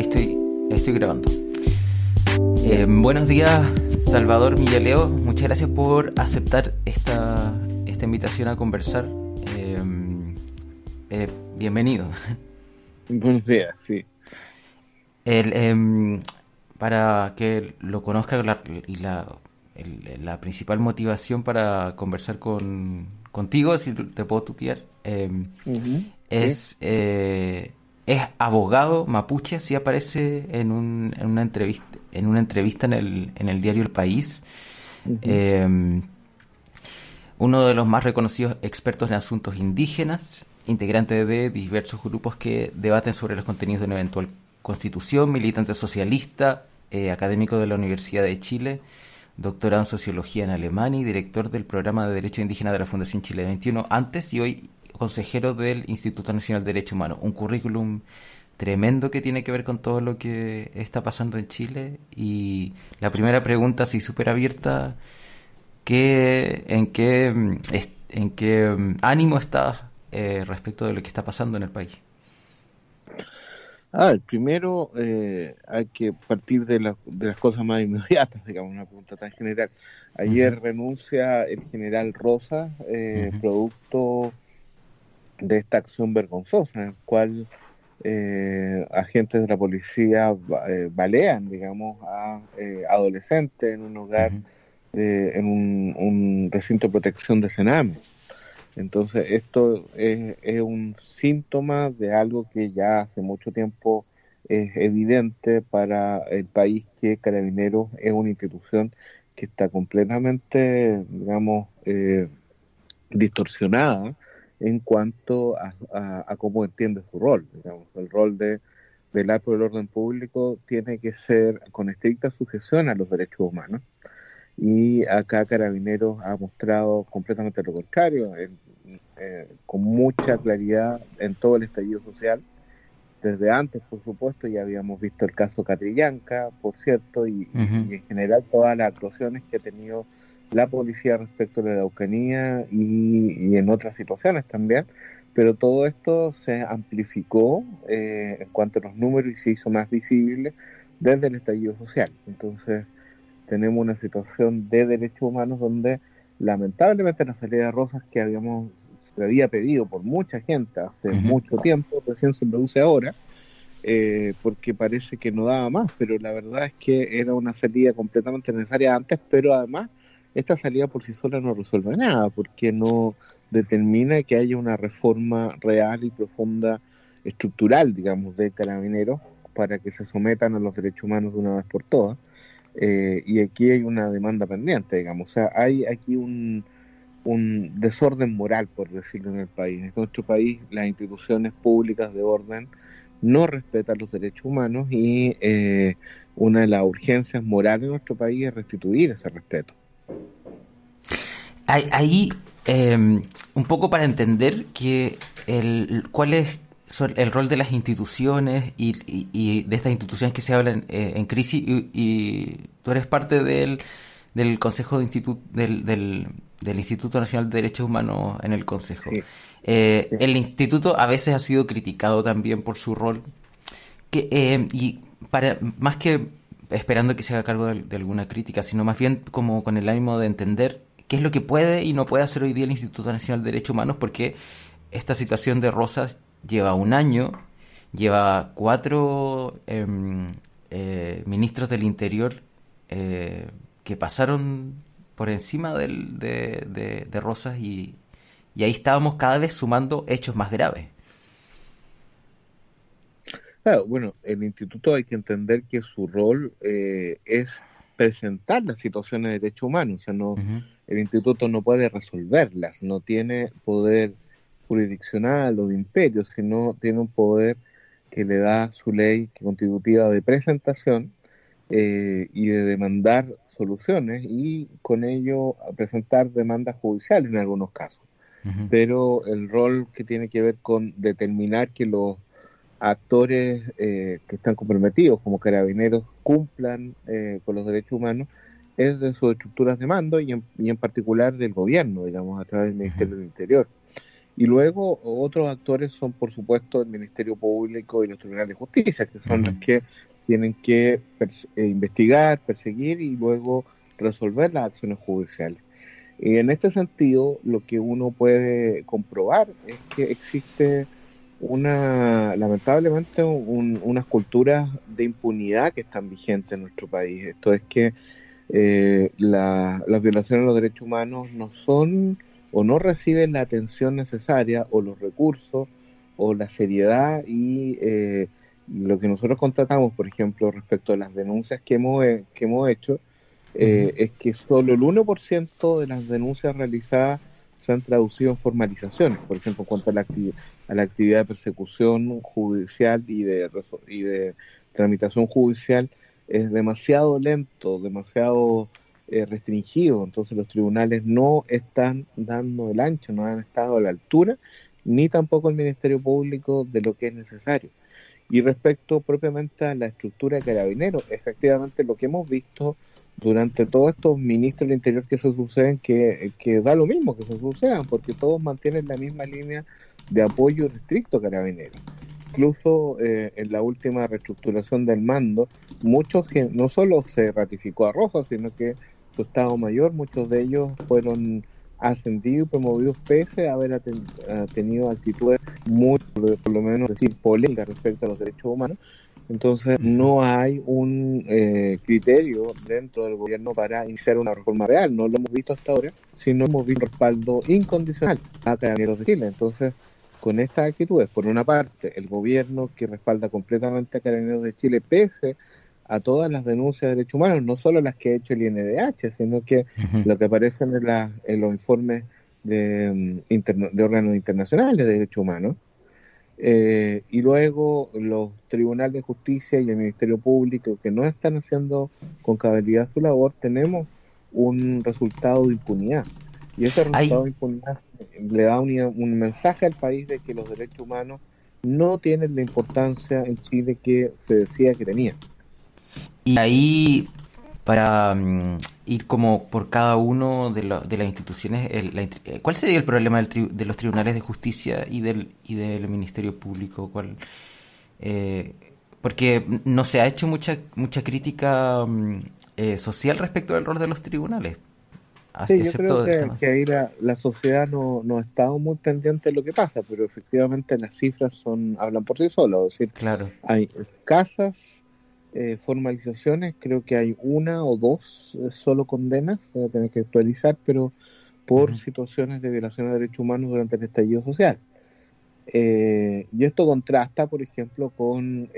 ahí estoy, estoy grabando. Eh, buenos días, Salvador Millaleo. Muchas gracias por aceptar esta, esta invitación a conversar. Eh, eh, bienvenido. Buenos días, sí. Em, para que lo conozca la, y la, la principal motivación para conversar con, contigo, si te puedo tutear, em, es es abogado mapuche, así aparece en, un, en, una entrevista en una entrevista en el, en el diario El País. Em, uno de los más reconocidos expertos en asuntos indígenas, integrante de diversos grupos que debaten sobre los contenidos de una eventual constitución, militante socialista, eh, académico de la Universidad de Chile, doctorado en sociología en Alemania y director del programa de Derecho Indígena de la Fundación Chile 21, antes y hoy consejero del Instituto Nacional de Derecho Humano. Un currículum tremendo que tiene que ver con todo lo que está pasando en Chile. Y la primera pregunta, así súper abierta, ¿qué, ¿en qué, en qué mm, ánimo estás eh, respecto de lo que está pasando en el país? Ah, el primero eh, hay que partir de, de, las cosas más inmediatas, digamos, una pregunta tan general. Ayer renuncia el general Rosa, eh, producto de esta acción vergonzosa en la cual eh, agentes de la policía eh, balean, digamos, a eh, adolescentes en un lugar, en un, recinto de protección de Sename. Entonces, esto es, es, un síntoma de algo que ya hace mucho tiempo es evidente para el país que Carabineros es una institución que está completamente, digamos, distorsionada en cuanto a, cómo entiende su rol. Digamos, el rol de velar por el orden público tiene que ser con estricta sujeción a los derechos humanos. Y acá Carabineros ha mostrado completamente lo contrario, eh, con mucha claridad en todo el estallido social. Desde antes, por supuesto, ya habíamos visto el caso Catrillanca, por cierto, y, y en general todas las actuaciones que ha tenido la policía respecto de la Araucanía y, en otras situaciones también, pero todo esto se amplificó eh, en cuanto a los números y se hizo más visible desde el estallido social. Entonces tenemos una situación de derechos humanos donde lamentablemente la salida de rosas que habíamos se había pedido por mucha gente hace mucho tiempo, recién se produce ahora, eh, porque parece que no daba más, pero la verdad es que era una salida completamente necesaria antes, pero además esta salida por sí sola no resuelve nada, porque no determina que haya una reforma real y profunda, estructural, digamos, de carabineros para que se sometan a los derechos humanos de una vez por todas. Eh, y aquí hay una demanda pendiente, digamos. O sea, hay aquí un, un desorden moral, por decirlo en el país. En nuestro país, las instituciones públicas de orden no respetan los derechos humanos y eh, una de las urgencias morales en nuestro país es restituir ese respeto. Ahí, em, un poco para entender que el, cuál es el rol de las instituciones y, de estas instituciones que se hablan eh, en crisis y, tú eres parte del, del Consejo de Instituto del, del, Instituto Nacional de Derechos Humanos en el Consejo. Eh, el instituto a veces ha sido criticado también por su rol que, eh, y para más que esperando que se haga cargo de, alguna crítica, sino más bien como con el ánimo de entender qué es lo que puede y no puede hacer hoy día el Instituto Nacional de Derechos Humanos, porque esta situación de Rosas lleva un año, lleva cuatro em, eh, ministros del Interior eh, que pasaron por encima del, de, de, Rosas y, y ahí estábamos cada vez sumando hechos más graves. Claro, bueno, el instituto hay que entender que su rol eh, es presentar las situaciones de derechos humanos, o sea, no, el instituto no puede resolverlas, no tiene poder jurisdiccional o de imperio, sino tiene un poder que le da su ley constitutiva de presentación eh, y de demandar soluciones y con ello presentar demandas judiciales en algunos casos. Pero el rol que tiene que ver con determinar que los actores eh, que están comprometidos como carabineros cumplan eh, con los derechos humanos es de sus estructuras de mando y en, particular del gobierno, digamos, a través del Ministerio del Interior. Y luego otros actores son, por supuesto, el Ministerio Público y los tribunales de justicia, que son los que tienen que eh, investigar, perseguir y luego resolver las acciones judiciales. Y en este sentido, lo que uno puede comprobar es que existe una, lamentablemente, unas culturas de impunidad que están vigentes en nuestro país. Esto es que eh, las violaciones de los derechos humanos no son o no reciben la atención necesaria o los recursos o la seriedad y eh, lo que nosotros contratamos, por ejemplo, respecto a las denuncias que hemos, que hemos hecho, eh, es que solo el 1% de las denuncias realizadas se han traducido en formalizaciones, por ejemplo, en cuanto a la, a la actividad de persecución judicial y de, y de tramitación judicial, es demasiado lento, demasiado eh, restringido, entonces los tribunales no están dando el ancho, no han estado a la altura, ni tampoco el Ministerio Público de lo que es necesario. Y respecto propiamente a la estructura de carabineros, efectivamente lo que hemos visto durante todos estos ministros del Interior que se suceden, que, que da lo mismo que se sucedan, porque todos mantienen la misma línea de apoyo restricto a carabineros. Incluso eh, en la última reestructuración del mando, muchos que no solo se ratificó a Rojas, sino que su Estado Mayor, muchos de ellos fueron ascendidos y promovidos pese a haber tenido actitudes muy, por lo menos decir, polémicas respecto a los derechos humanos. Entonces no hay un eh, criterio dentro del gobierno para iniciar una reforma real. No lo hemos visto hasta ahora, sino hemos visto un respaldo incondicional a Carabineros de Chile. Entonces, con estas actitudes, por una parte, el gobierno que respalda completamente a Carabineros de Chile, pese a todas las denuncias de derechos humanos, no solo las que ha hecho el INDH, sino que lo que aparece en, en los informes de, mm, de órganos internacionales de derechos humanos, eh, y luego los tribunales de justicia y el Ministerio Público que no están haciendo con cabalidad su labor, tenemos un resultado de impunidad. Y ese resultado de impunidad le da un, un mensaje al país de que los derechos humanos no tienen la importancia en Chile que se decía que tenían. Y ahí, para mm, ir como por cada uno de, de las instituciones, eh, ¿cuál sería el problema de los tribunales de justicia y del, y del Ministerio Público? ¿Cuál, eh, porque no se ha hecho mucha mucha crítica mm, eh, social respecto del rol de los tribunales. Sí, yo creo que, que, ahí la, la sociedad no, no ha estado muy pendiente de lo que pasa, pero efectivamente las cifras son hablan por sí solas. Es decir, claro. hay casas eh, formalizaciones, creo que hay una o dos eh, solo condenas, voy a tener que actualizar, pero por situaciones de violación de derechos humanos durante el estallido social. Eh, y esto contrasta, por ejemplo, con,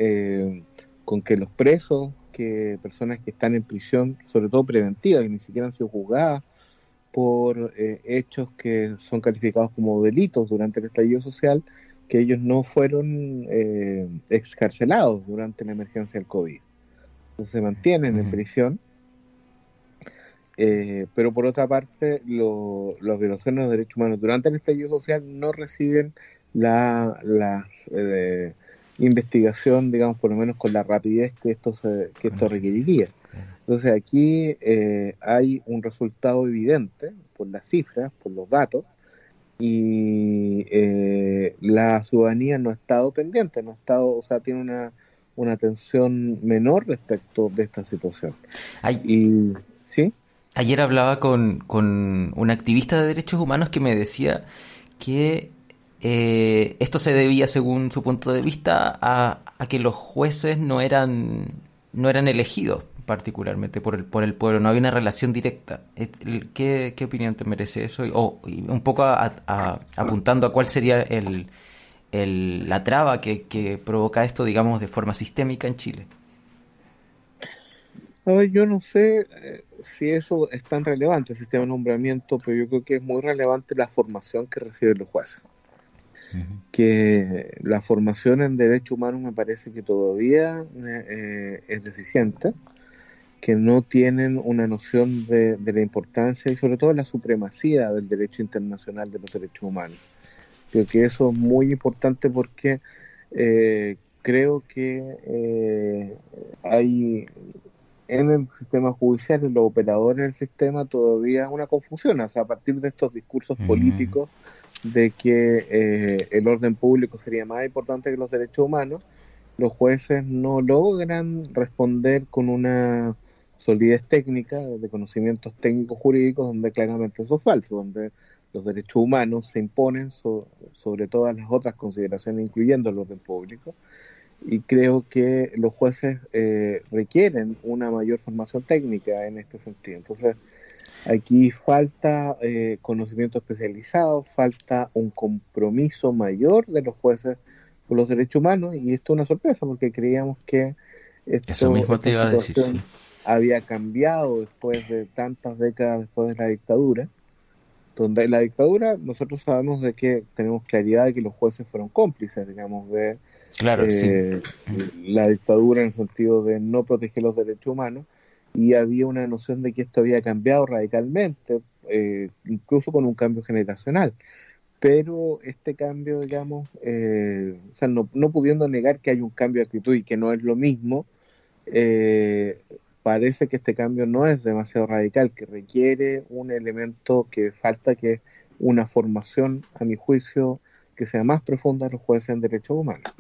con que los presos, que personas que están en prisión, sobre todo preventiva, que ni siquiera han sido juzgadas por hechos que son calificados como delitos durante el estallido social, que ellos no fueron eh, excarcelados durante la emergencia del COVID. Entonces se mantienen en prisión. Eh, pero por otra parte, los violaciones de derechos humanos durante el estallido social no reciben la, eh, investigación, digamos, por lo menos con la rapidez que esto, se, que esto requeriría. Entonces aquí hay un resultado evidente por las cifras, por los datos, y eh, la ciudadanía no ha estado pendiente, no ha estado, o sea, tiene una, una atención menor respecto de esta situación. y, ¿sí? Ayer hablaba con, con un activista de derechos humanos que me decía que eh, esto se debía, según su punto de vista, a, a, que los jueces no eran, no eran elegidos particularmente por el, por el pueblo, no había una relación directa. Eh, ¿Qué, qué opinión te merece eso? O un poco apuntando a cuál sería el, el, la traba que, que, provoca esto, digamos, de forma sistémica en Chile. A ver, yo no sé eh, si eso es tan relevante, el sistema de nombramiento, pero yo creo que es muy relevante la formación que reciben los jueces. Que la formación en derecho humano me parece que todavía eh, es deficiente que no tienen una noción de, la importancia y sobre todo la supremacía del derecho internacional de los derechos humanos. Creo que eso es muy importante porque eh, creo que eh, hay en el sistema judicial, en los operadores del sistema, todavía una confusión. O sea, a partir de estos discursos políticos de que eh, el orden público sería más importante que los derechos humanos, los jueces no logran responder con una solidez técnica, de conocimientos técnicos jurídicos, donde claramente eso es falso, donde los derechos humanos se imponen sobre todas las otras consideraciones, incluyendo el orden público. Y creo que los jueces eh, requieren una mayor formación técnica en este sentido. Entonces, aquí falta eh, conocimiento especializado, falta un compromiso mayor de los jueces con los derechos humanos, y esto es una sorpresa porque creíamos que esto, Eso mismo te iba a decir, había cambiado después de tantas décadas después de la dictadura donde la dictadura nosotros sabemos de que tenemos claridad de que los jueces fueron cómplices, digamos, de claro, eh, la dictadura en el sentido de no proteger los derechos humanos y había una noción de que esto había cambiado radicalmente, eh, incluso con un cambio generacional. Pero este cambio, digamos, eh, o sea, no, no, pudiendo negar que hay un cambio de actitud y que no es lo mismo, eh, parece que este cambio no es demasiado radical, que requiere un elemento que falta, que es una formación, a mi juicio, que sea más profunda de los jueces en derechos humanos.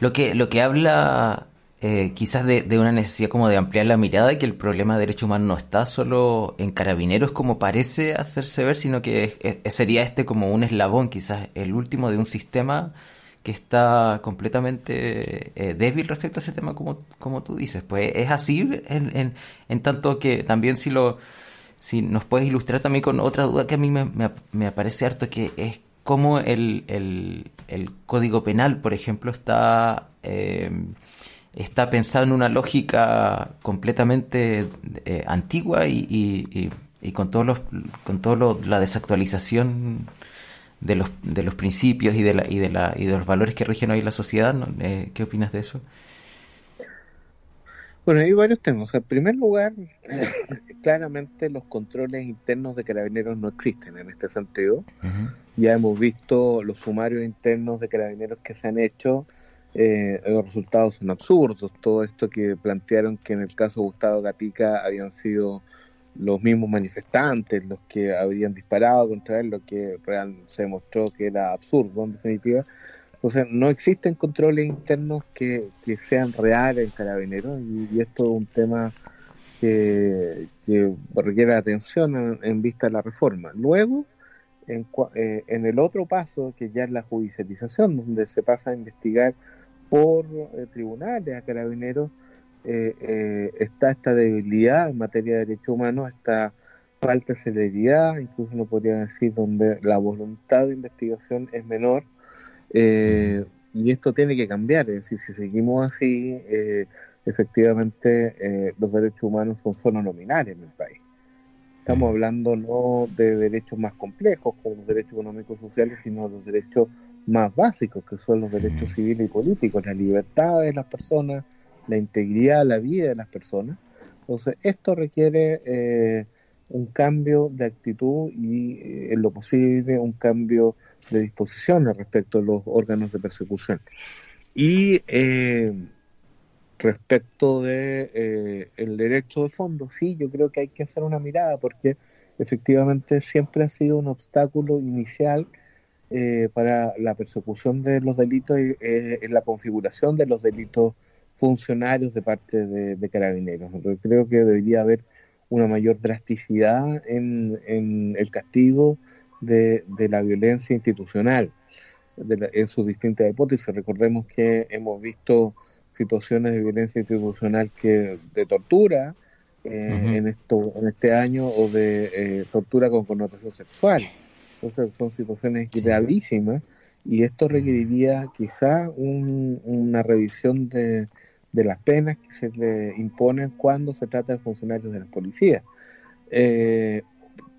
Lo que, lo que habla eh, quizás de, una necesidad como de ampliar la mirada y que el problema de derechos humanos no está solo en carabineros como parece hacerse ver, sino que sería este como un eslabón, quizás el último de un sistema que está completamente eh, débil respecto a ese tema, como, como tú dices. Pues es así, en, en, en, tanto que también si lo si nos puedes ilustrar también con otra duda que a mí me, me, aparece harto, que es cómo el, el, el Código Penal, por ejemplo, está... Eh, está pensado en una lógica completamente eh, antigua y, y, y, con todos los con todo la desactualización de los, de los principios y de, la, y, de la, y de los valores que rigen hoy la sociedad. Eh, ¿Qué opinas de eso? Bueno, hay varios temas. En primer lugar, claramente los controles internos de carabineros no existen en este sentido. Ya hemos visto los sumarios internos de carabineros que se han hecho. Eh, los resultados son absurdos. Todo esto que plantearon que en el caso de Gustavo Gatica habían sido los mismos manifestantes, los que habían disparado contra él, lo que se demostró que era absurdo en definitiva. Entonces, no existen controles internos que, sean reales en carabineros y, esto es un tema que, requiere atención en, vista de la reforma. Luego, en, eh, en, el otro paso, que ya es la judicialización, donde se pasa a investigar por eh, tribunales a carabineros, eh, eh, está esta debilidad en materia de derechos humanos, esta falta de celeridad, incluso no podría decir donde la voluntad de investigación es menor, eh, y esto tiene que cambiar, es decir, si seguimos así, efectivamente los derechos humanos son solo nominales en el país. Estamos hablando no de derechos más complejos como los derechos económicos y sociales, sino de los derechos más básicos, que son los derechos civiles y políticos, la libertad de las personas, la integridad, la vida de las personas. Entonces, esto requiere eh, un cambio de actitud y, eh, en lo posible, un cambio de disposiciones respecto a los órganos de persecución. Y eh, respecto de el derecho de fondo, sí, yo creo que hay que hacer una mirada porque efectivamente siempre ha sido un obstáculo inicial para la persecución de los delitos y en la configuración de los delitos funcionarios de parte de, carabineros. creo que debería haber una mayor drasticidad en, el castigo de, la violencia institucional en sus distintas hipótesis. Recordemos que hemos visto situaciones de violencia institucional que de tortura eh, en esto en este año o de eh, tortura con connotación sexual. Entonces son situaciones gravísimas y esto requeriría quizá una revisión de, de las penas que se le imponen cuando se trata de funcionarios de la policía. Eh,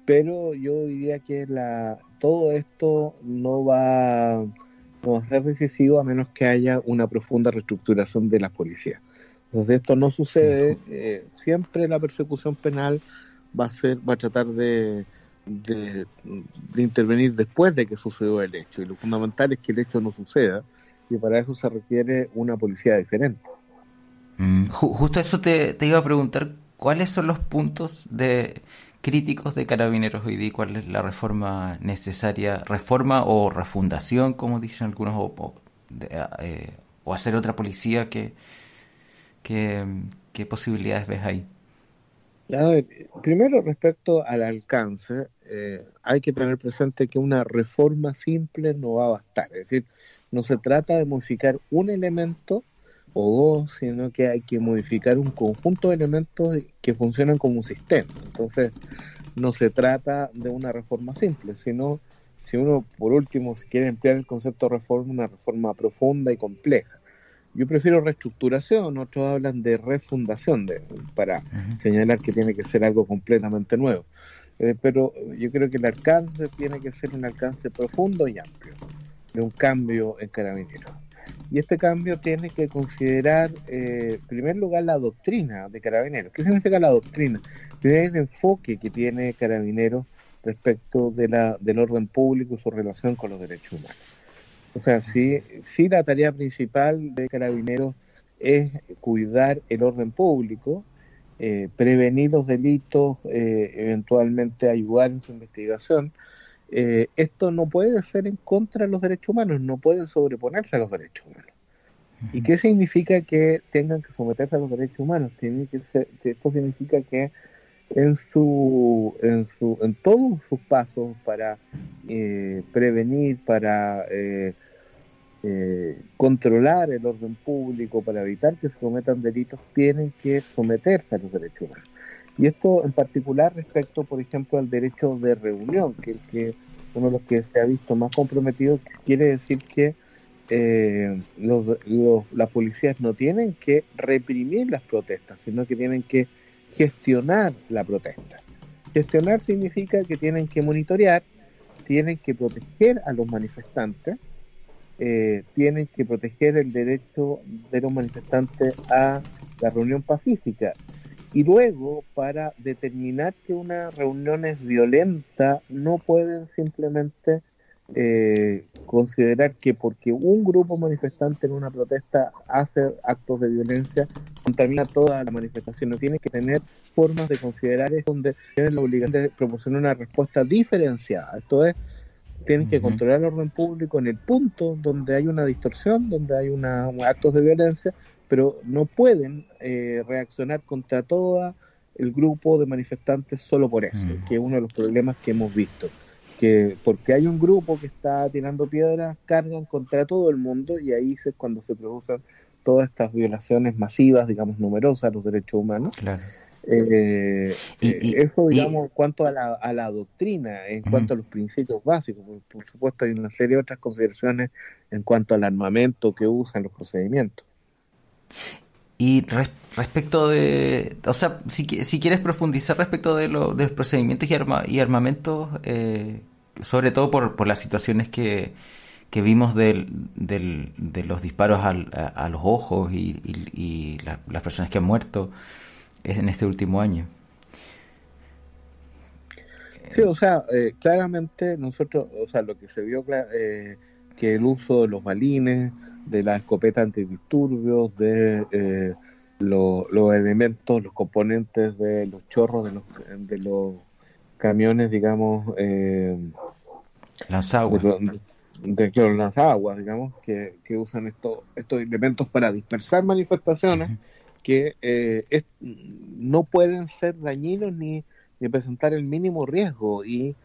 pero yo diría que la, todo esto no va, a ser decisivo a menos que haya una profunda reestructuración de la policía. Entonces esto no sucede, eh, siempre la persecución penal va a ser, va a tratar de, de, de, intervenir después de que sucedió el hecho. Y lo fundamental es que el hecho no suceda, y para eso se requiere una policía diferente. Mm, justo eso te, iba a preguntar, ¿cuáles son los puntos de críticos de carabineros hoy día? ¿Cuál es la reforma necesaria? ¿Reforma o refundación, como dicen algunos? ¿O, eh, hacer otra policía? ¿Qué, qué, posibilidades ves ahí? primero, respecto al alcance, eh, hay que tener presente que una reforma simple no va a bastar. Es decir, no se trata de modificar un elemento o dos, sino que hay que modificar un conjunto de elementos que funcionan como un sistema. Entonces, no se trata de una reforma simple, sino, si uno, por último, si quiere emplear el concepto de reforma, una reforma profunda y compleja. Yo prefiero reestructuración, otros hablan de refundación, de, para señalar que tiene que ser algo completamente nuevo. Eh, pero yo creo que el alcance tiene que ser un alcance profundo y amplio, de un cambio en carabineros. Y este cambio tiene que considerar, eh, en primer lugar, la doctrina de Carabineros. ¿Qué significa la doctrina? el enfoque que tiene Carabineros respecto de la, del orden público y su relación con los derechos humanos. O sea, si, si la tarea principal de Carabineros es cuidar el orden público, eh, prevenir los delitos, eh, eventualmente ayudar en su investigación, eh, esto no puede ser en contra de los derechos humanos, no pueden sobreponerse a los derechos humanos. ¿Y qué significa que tengan que someterse a los derechos humanos? Tiene que esto significa que en su, en su, en todos sus pasos para eh, prevenir, para eh, controlar el orden público, para evitar que se cometan delitos, tienen que someterse a los derechos humanos. Y esto en particular respecto, por ejemplo, al derecho de reunión, que es uno de los que se ha visto más comprometido, quiere decir que eh, las policías no tienen que reprimir las protestas, sino que tienen que gestionar la protesta. Gestionar significa que tienen que monitorear, tienen que proteger a los manifestantes, eh, tienen que proteger el derecho de los manifestantes a la reunión pacífica y luego, para determinar que una reunión es violenta, no pueden simplemente eh, considerar que porque un grupo manifestante en una protesta hace actos de violencia, contamina toda la manifestación. No tienen que tener formas de considerar es donde tienen la obligación de proporcionar una respuesta diferenciada. Esto es, tienen que controlar el orden público en el punto donde hay una distorsión, donde hay una, actos de violencia, pero no pueden eh, reaccionar contra todo el grupo de manifestantes solo por eso, mm. que es uno de los problemas que hemos visto. Que porque hay un grupo que está tirando piedras, cargan contra todo el mundo y ahí es cuando se producen todas estas violaciones masivas, digamos, numerosas a los derechos humanos. Eh, eh, eso, digamos, en cuanto a la, a la doctrina, en cuanto a los principios básicos, por, supuesto hay una serie de otras consideraciones en cuanto al armamento que usan los procedimientos. Y respecto de, o sea, si, si quieres profundizar respecto de, lo, de los procedimientos y, arma, armamentos, eh, sobre todo por, por las situaciones que, vimos del, del, de los disparos a, los ojos y, y, las personas que han muerto en este último año. Sí, o sea, eh, claramente nosotros, o sea, lo que se vio, eh, que el uso de los balines, de la escopeta antidisturbios, de eh, los elementos, los componentes de los chorros de los, de los camiones, digamos, eh, lanzaguas. De, los lanzaguas, digamos, que, que usan estos estos elementos para dispersar manifestaciones que eh, no pueden ser dañinos ni, ni presentar el mínimo riesgo y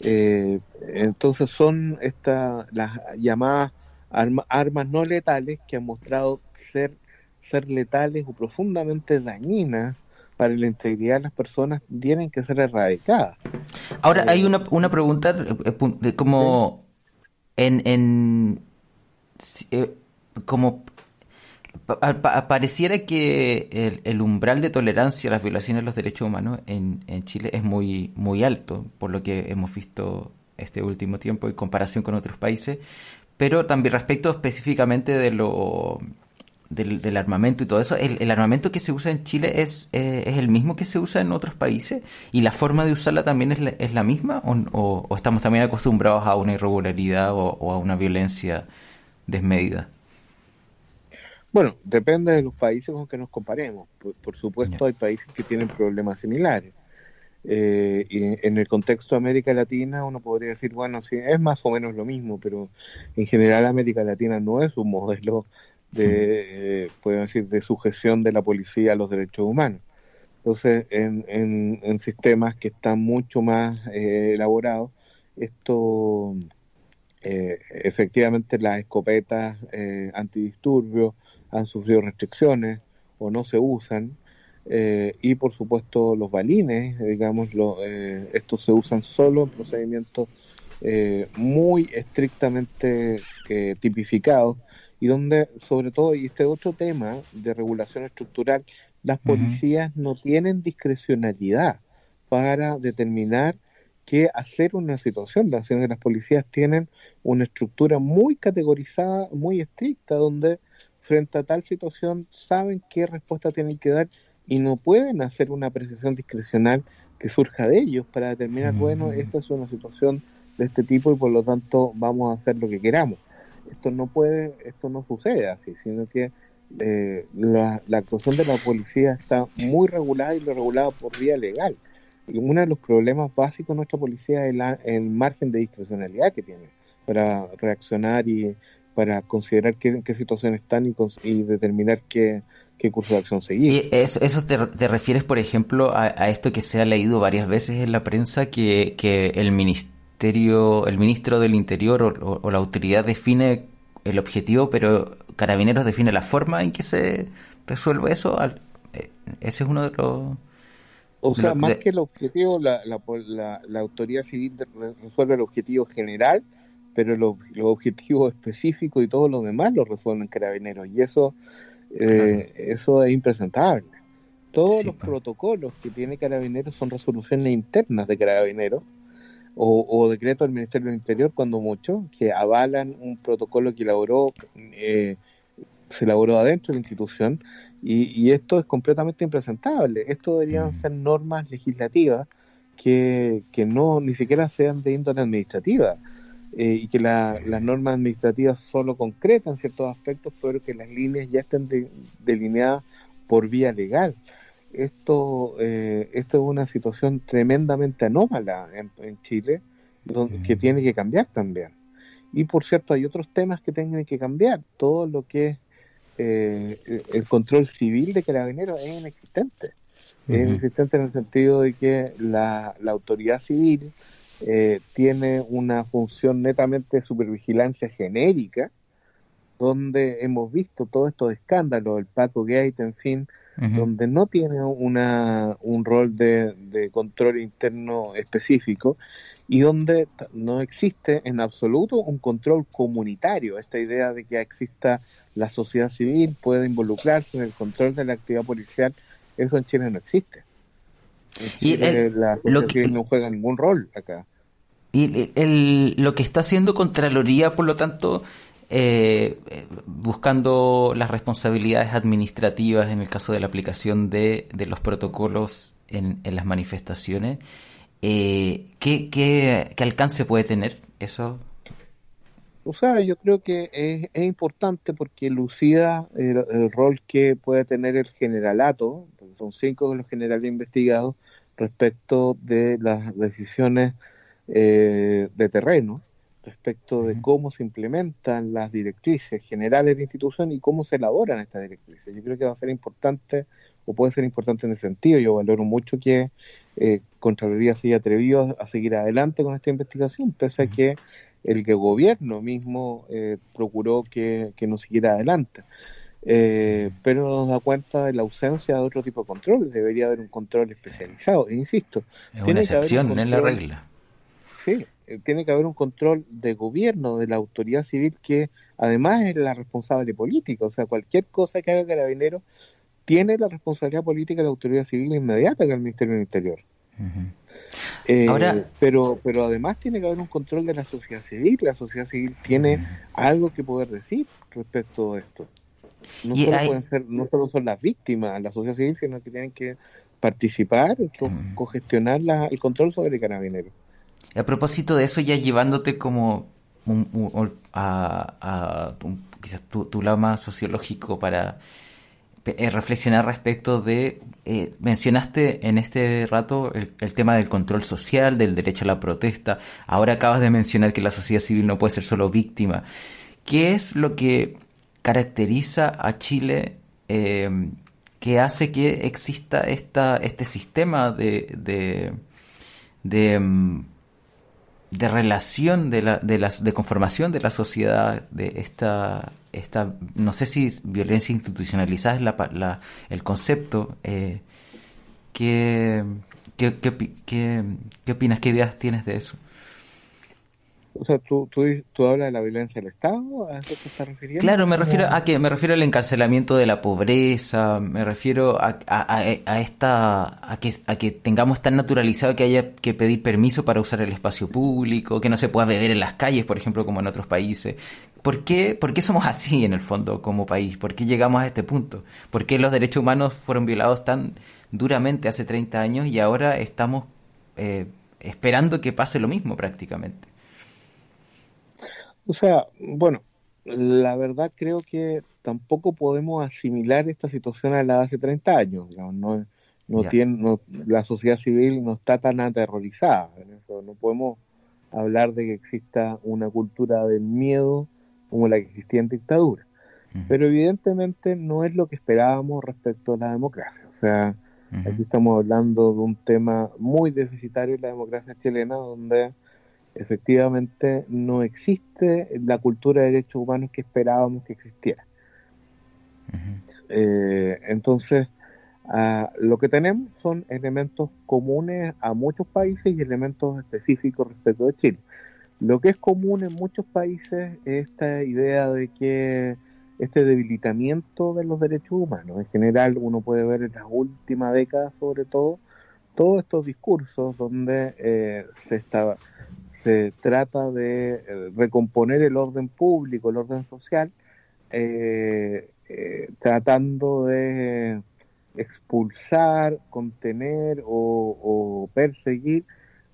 eh, entonces son estas las llamadas armas no letales que han mostrado ser, ser letales o profundamente dañinas para la integridad de las personas tienen que ser erradicadas. Ahora hay una, una pregunta eh, de como en, en eh, como pareciera que el, el, umbral de tolerancia a las violaciones de los derechos humanos en, en Chile es muy muy alto por lo que hemos visto este último tiempo en comparación con otros países pero también respecto específicamente de lo del, armamento y todo eso, el, armamento que se usa en Chile es, eh, es el mismo que se usa en otros países y la forma de usarla también es la, es la misma o, estamos también acostumbrados a una irregularidad o, a una violencia desmedida. Bueno, depende de los países con que nos comparemos. Por, supuesto, hay países que tienen problemas similares. Eh, y en el contexto de América Latina uno podría decir, bueno, sí, es más o menos lo mismo, pero en general América Latina no es un modelo de, eh, decir, de sujeción de la policía a los derechos humanos. Entonces, en, en, sistemas que están mucho más eh, elaborados, esto, eh, efectivamente, las escopetas eh, antidisturbios han sufrido restricciones o no se usan, eh, y por supuesto los balines, digamos, estos se usan solo en procedimientos muy estrictamente tipificados y donde, sobre todo, y este otro tema de regulación estructural, las policías no tienen discrecionalidad para determinar qué hacer una situación. Las, las policías tienen una estructura muy categorizada, muy estricta, donde frente a tal situación saben qué respuesta tienen que dar y no pueden hacer una apreciación discrecional que surja de ellos para determinar, bueno, esta es una situación de este tipo y por lo tanto vamos a hacer lo que queramos. Esto no puede, esto no sucede así, sino que eh, la, actuación de la policía está muy regulada y lo regulada por vía legal. Y uno de los problemas básicos de nuestra policía es el margen de discrecionalidad que tiene para reaccionar y para considerar qué, qué situación están y, y determinar qué, qué curso de acción seguir. ¿Y eso, eso te, refieres, por ejemplo, a, esto que se ha leído varias veces en la prensa, que, que el ministerio, el ministro del Interior o la autoridad define el objetivo, pero Carabineros define la forma en que se resuelve eso. Eh, ese es uno de los... O sea, más que el objetivo, la, la, autoridad civil resuelve el objetivo general, pero los, objetivos específicos y todo lo demás lo resuelven carabineros. Y eso, eh, eso es impresentable. Todos los pues. protocolos que tiene carabineros son resoluciones internas de carabineros o, o decretos del Ministerio del Interior, cuando mucho, que avalan un protocolo que elaboró, eh, se elaboró adentro de la institución, y, esto es completamente impresentable. Esto deberían mm. ser normas legislativas que, que no ni siquiera sean de índole administrativa. Eh, y que las normas administrativas solo concretan ciertos aspectos, pero que las líneas ya estén delineadas por vía legal esto, eh, esto es una situación tremendamente anómala en, Chile, que tiene que cambiar también. Y por cierto, hay otros temas que tienen que cambiar. Todo lo que es eh, el control civil de carabineros es inexistente. Es inexistente en el sentido de que la, la autoridad civil eh, tiene una función netamente de supervigilancia genérica, donde hemos visto todos estos escándalos, el Paco Gate, en fin, donde no tiene una, un rol de, control interno específico y donde no existe en absoluto un control comunitario. Esta idea de que exista la sociedad civil, puede involucrarse en el control de la actividad policial, eso en Chile no existe. En Chile la sociedad civil no juega ningún rol acá. Y el, lo que está haciendo Contraloría, por lo tanto, eh, buscando las responsabilidades administrativas en el caso de la aplicación de, los protocolos en, las manifestaciones. Eh, ¿qué, qué, alcance puede tener eso? O sea, yo creo que es, importante porque lucida el, rol que puede tener el generalato, son cinco de los generales investigados, respecto de las decisiones eh, de terreno respecto de cómo se implementan las directrices generales de institución y cómo se elaboran estas directrices. Yo creo que va a ser importante, o puede ser importante en ese sentido. Yo valoro mucho que eh, Contraloría se haya atrevido a seguir adelante con esta investigación, pese a que el gobierno mismo eh, procuró que, no siguiera adelante. Eh, pero nos da cuenta de la ausencia de otro tipo de control. Debería haber un control especializado. E insisto, es una excepción en la regla. Sí, eh, tiene que haber un control de gobierno, de la autoridad civil, que además es la responsable política. O sea, cualquier cosa que haga Carabinero tiene la responsabilidad política de la autoridad civil inmediata que el Ministerio del Interior. Eh, pero, pero además tiene que haber un control de la sociedad civil. La sociedad civil tiene algo que poder decir respecto a esto. No solo, pueden ser, no solo son las víctimas, la sociedad civil, sino que tienen que participar, cogestionar el control sobre el carabinero. A propósito de eso, ya llevándote como a, quizás tu, lado más sociológico para, eh, reflexionar respecto de, eh, mencionaste en este rato el, tema del control social, del derecho a la protesta, ahora acabas de mencionar que la sociedad civil no puede ser solo víctima. ¿Qué es lo que caracteriza a Chile eh, que hace que exista esta, este sistema de, de, de, mm, relación, de, la, de, de conformación de la sociedad, de esta esta, no sé si violencia institucionalizada es la, el concepto. Eh, ¿qué, qué, qué, opinas? ¿Qué ideas tienes de eso? O sea, ¿tú, tú, hablas de la violencia del Estado, ¿a eso te estás refiriendo? Claro, me refiero a que me refiero al encarcelamiento de la pobreza, me refiero a, a, esta a que, a que tengamos tan naturalizado que haya que pedir permiso para usar el espacio público, que no se pueda beber en las calles, por ejemplo, como en otros países. ¿Por qué, ¿Por qué somos así en el fondo como país? ¿Por qué llegamos a este punto? ¿Por qué los derechos humanos fueron violados tan duramente hace 30 años y ahora estamos eh, esperando que pase lo mismo prácticamente? O sea, bueno, la verdad creo que tampoco podemos asimilar esta situación a la de hace 30 años. no, no tiene, la sociedad civil no está tan aterrorizada. No podemos hablar de que exista una cultura del miedo como la que existía en dictadura. Pero evidentemente no es lo que esperábamos respecto a la democracia. O sea, aquí estamos hablando de un tema muy deficitario en la democracia chilena, donde efectivamente no existe la cultura de derechos humanos que esperábamos que existiera. Eh, entonces, ah, lo que tenemos son elementos comunes a muchos países y elementos específicos respecto de Chile. Lo que es común en muchos países es esta idea de que este debilitamiento de los derechos humanos, en general uno puede ver en las últimas décadas sobre todo, todos estos discursos donde eh, se estaba se trata de eh, recomponer el orden público, el orden social, eh, eh, tratando de expulsar, contener o, perseguir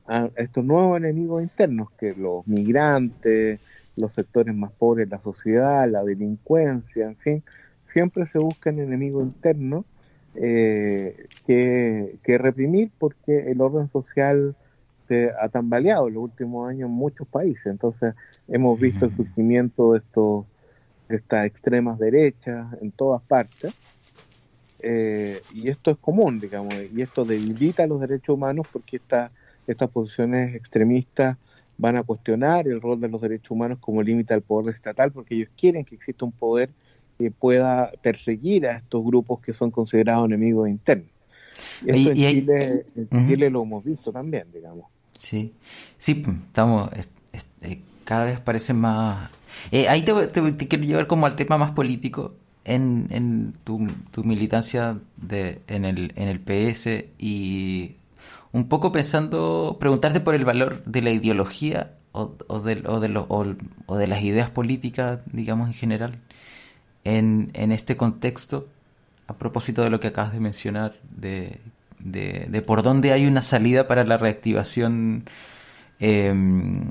a estos nuevos enemigos internos, que los migrantes, los sectores más pobres de la sociedad, la delincuencia, en fin, siempre se buscan enemigos internos que, que reprimir porque el orden social ha tambaleado en los últimos años en muchos países. Entonces, hemos visto el surgimiento de estos estas extremas derechas en todas partes. Eh, y esto es común, digamos, y esto debilita los derechos humanos porque esta, estas posiciones extremistas van a cuestionar el rol de los derechos humanos como límite al poder estatal, porque ellos quieren que exista un poder que pueda perseguir a estos grupos que son considerados enemigos internos. Y esto en, Chile, lo hemos visto también, digamos. Sí, sí, estamos, eh, cada vez parece más... Eh, ahí te, quiero llevar como al tema más político en, en tu, militancia de, en, el, en el PS y un poco pensando, preguntarte por el valor de la ideología o, de, o, de, o, de las ideas políticas, digamos, en general, en, en este contexto, a propósito de lo que acabas de mencionar, de de, por dónde hay una salida para la reactivación em,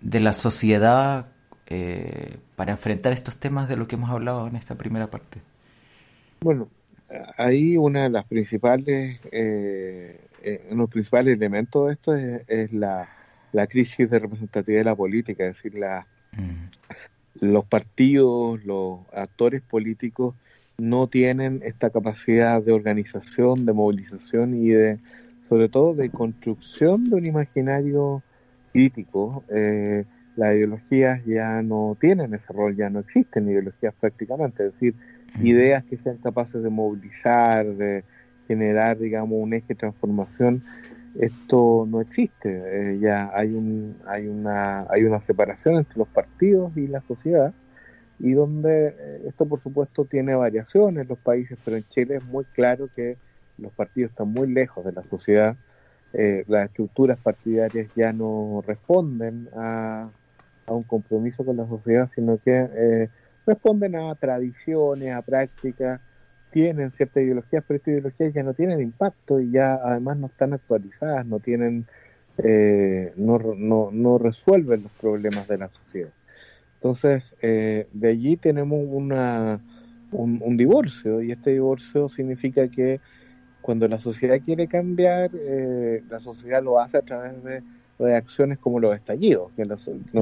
de la sociedad eh, para enfrentar estos temas de lo que hemos hablado en esta primera parte. Bueno, ahí una de las principales, eh, eh los principales elementos de esto es, la, crisis de representatividad de la política, es decir, la, mm. los partidos, los actores políticos no tienen esta capacidad de organización, de movilización y de, sobre todo, de construcción de un imaginario crítico. Eh, las ideologías ya no tienen ese rol, ya no existen ideologías prácticamente, es decir, ideas que sean capaces de movilizar, de generar, digamos, un eje de transformación, esto no existe. Eh, ya hay, un, hay, una, hay una separación entre los partidos y la sociedad y donde eh, esto por supuesto tiene variaciones en los países, pero en Chile es muy claro que los partidos están muy lejos de la sociedad, eh, las estructuras partidarias ya no responden a, un compromiso con la sociedad, sino que eh, responden a tradiciones, a prácticas, tienen cierta ideología, pero estas ideologías ya no tienen impacto y ya además no están actualizadas, no tienen, no, no, no resuelven los problemas de la sociedad. Entonces, eh, de allí tenemos una, un, divorcio y este divorcio significa que cuando la sociedad quiere cambiar, eh, la sociedad lo hace a través de reacciones como los estallidos, que no,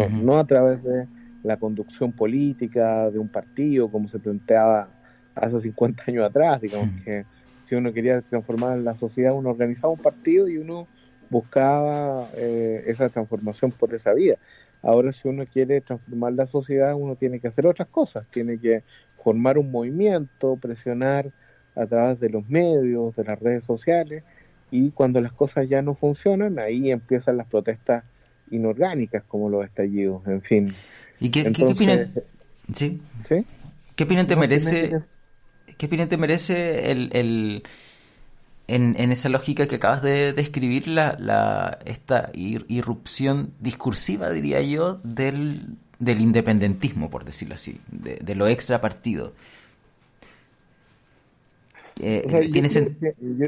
no, a través de la conducción política de un partido como se planteaba hace 50 años atrás, digamos que si uno quería transformar la sociedad, uno organizaba un partido y uno buscaba eh, esa transformación por esa vía. Ahora si uno quiere transformar la sociedad, uno tiene que hacer otras cosas, tiene que formar un movimiento, presionar a través de los medios, de las redes sociales, y cuando las cosas ya no funcionan, ahí empiezan las protestas inorgánicas como los estallidos, en fin. ¿Y qué, ¿qué opinión? ¿Sí? ¿Qué opinión te merece? ¿Qué opinión te merece el, el en, en, esa lógica que acabas de describir la, la, esta irrupción discursiva, diría yo, del, del independentismo, por decirlo así, de, lo extra partido. Eh, yo,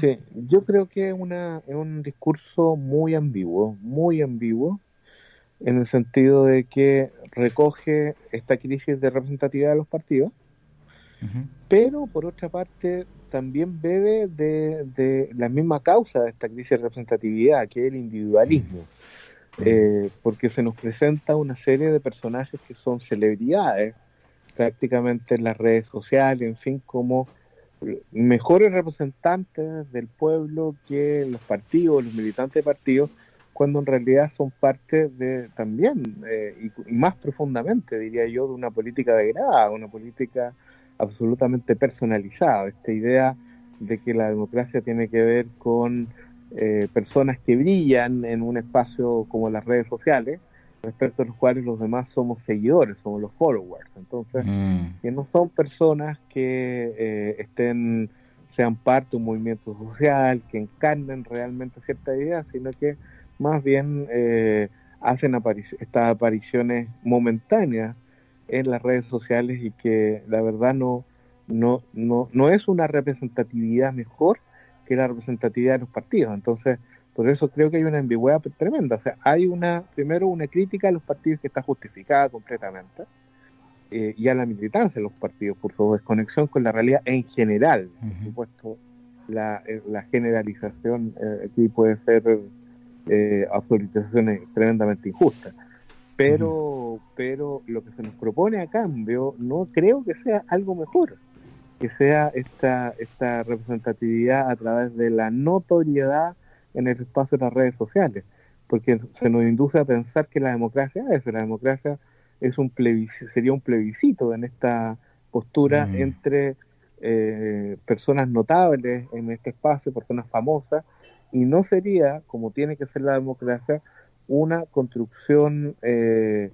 sí, yo creo que es, una, es un discurso muy ambiguo, muy ambiguo, en el sentido de que recoge esta crisis de representatividad de los partidos, pero por otra parte también bebe de, de, la misma causa de esta crisis de representatividad, que es el individualismo. Eh, porque se nos presenta una serie de personajes que son celebridades prácticamente en las redes sociales, en fin, como mejores representantes del pueblo que los partidos, los militantes de partidos, cuando en realidad son parte de también, eh, y, más profundamente, diría yo, de una política de grada, una política absolutamente personalizada. Esta idea de que la democracia tiene que ver con eh, personas que brillan en un espacio como las redes sociales, respecto a los cuales los demás somos seguidores, somos los followers. Entonces, mm. que no son personas que eh, estén sean parte de un movimiento social, que encarnen realmente cierta idea, sino que más bien eh, hacen estas apariciones momentáneas en las redes sociales y que la verdad no, no, no, no es una representatividad mejor que la representatividad de los partidos. Entonces, por eso creo que hay una ambigüedad tremenda. O sea, hay una, primero, una crítica a los partidos que está justificada completamente eh, y a la militancia de los partidos por su desconexión con la realidad en general. Por supuesto, la, eh, la generalización eh, aquí puede ser eh, autorizaciones tremendamente injustas. Pero, pero lo que se nos propone a cambio no creo que sea algo mejor que sea esta, esta representatividad a través de la notoriedad en el espacio de las redes sociales, porque se nos induce a pensar que la democracia es, la democracia es un sería un plebiscito en esta postura mm. entre eh, personas notables en este espacio, personas famosas, y no sería, como tiene que ser la democracia, una construcción eh,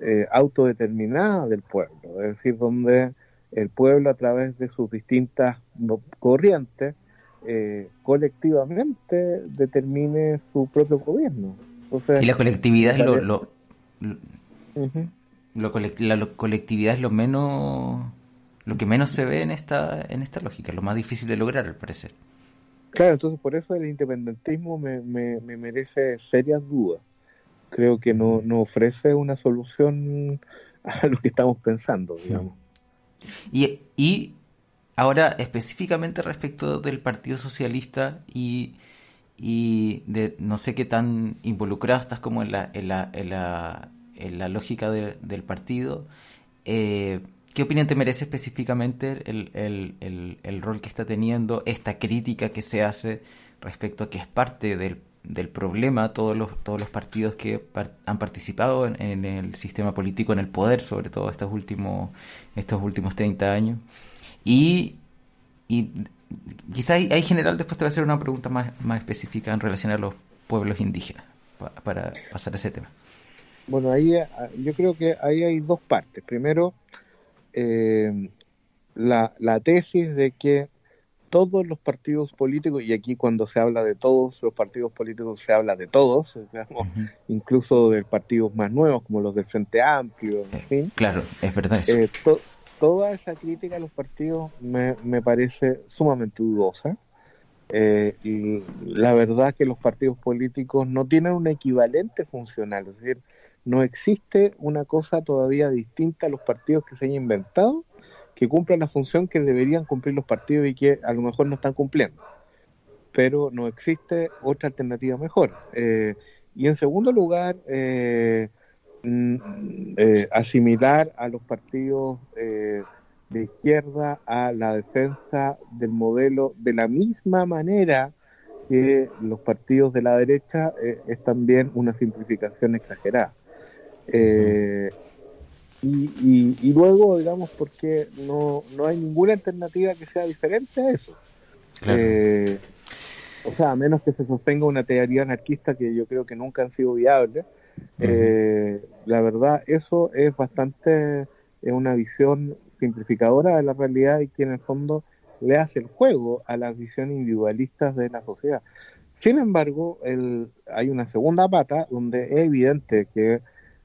eh, autodeterminada del pueblo, es decir, donde el pueblo a través de sus distintas corrientes eh, colectivamente determine su propio gobierno. y la colectividad es lo, lo, la colectividad es lo menos lo que menos se ve en esta en esta lógica, lo más difícil de lograr al parecer. Claro, entonces por eso el independentismo me, me, merece serias dudas. Creo que no, no ofrece una solución a lo que estamos pensando, digamos. Y, y ahora específicamente respecto del Partido Socialista y, y de no sé qué tan involucrado estás como en la, en la, en la, en la lógica del partido, eh, ¿qué opinión te merece específicamente el, el, el, el, rol que está teniendo, esta crítica que se hace respecto a que es parte del, del problema todos los, todos los partidos que han participado en, el sistema político, en el poder, sobre todo estos últimos, estos últimos 30 años. Y, y quizás hay general, después te voy a hacer una pregunta más, más específica en relación a los pueblos indígenas, para, pasar a ese tema. Bueno, ahí yo creo que ahí hay dos partes. Primero, eh, la, la tesis de que todos los partidos políticos, y aquí cuando se habla de todos los partidos políticos se habla de todos, incluso de partidos más nuevos como los del Frente Amplio, en fin. Claro, es verdad eso. Eh, toda esa crítica a los partidos me, me parece sumamente dudosa. Eh, y la verdad que los partidos políticos no tienen un equivalente funcional, es decir, no existe una cosa todavía distinta a los partidos que se han inventado que cumplan la función que deberían cumplir los partidos y que a lo mejor no están cumpliendo. Pero no existe otra alternativa mejor. Eh, y en segundo lugar, eh, mm, eh, asimilar a los partidos de izquierda a la defensa del modelo de la misma manera que los partidos de la derecha es también una simplificación exagerada. Y, y, luego, digamos, porque no, no hay ninguna alternativa que sea diferente a eso. Eh, o sea, a menos que se sostenga una teoría anarquista que yo creo que nunca han sido viables, eh, la verdad, eso es bastante, es una visión simplificadora de la realidad y que en el fondo le hace el juego a las visiones individualistas de la sociedad. Sin embargo, el, hay una segunda pata donde es evidente que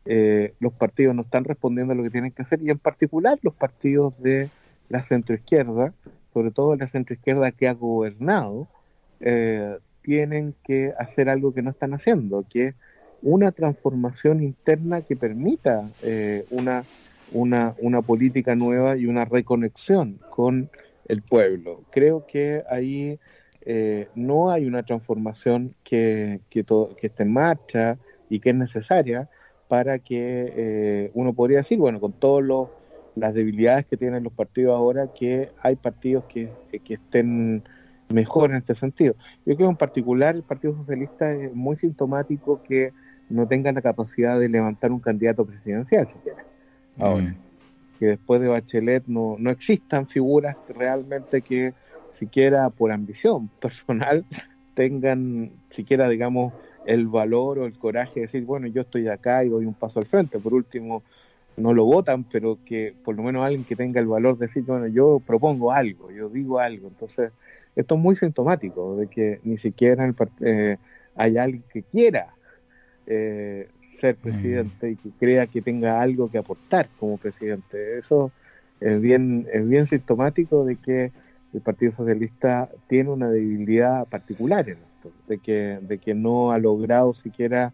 eh, los partidos no están respondiendo a lo que tienen que hacer y en particular los partidos de la centroizquierda, sobre todo la centroizquierda que ha gobernado, eh, tienen que hacer algo que no están haciendo, que es una transformación interna que permita eh, una, una, una política nueva y una reconexión con el pueblo. Creo que ahí no hay una transformación que, que, que esté en marcha y que es necesaria, para que eh, uno podría decir, bueno, con todas las debilidades que tienen los partidos ahora, que hay partidos que, que estén mejor en este sentido. Yo creo en particular el Partido Socialista es muy sintomático que no tenga la capacidad de levantar un candidato presidencial siquiera. Ahora, mm. que después de Bachelet no, no existan figuras realmente que siquiera por ambición personal tengan siquiera, digamos, el valor o el coraje de decir, bueno, yo estoy acá y doy un paso al frente. Por último, no lo votan, pero que por lo menos alguien que tenga el valor de decir, bueno, yo propongo algo, yo digo algo. Entonces, esto es muy sintomático de que ni siquiera el eh, hay alguien que quiera eh, ser presidente y que crea que tenga algo que aportar como presidente. Eso es bien, es bien sintomático de que el Partido Socialista tiene una debilidad particular en de que, de que no ha logrado siquiera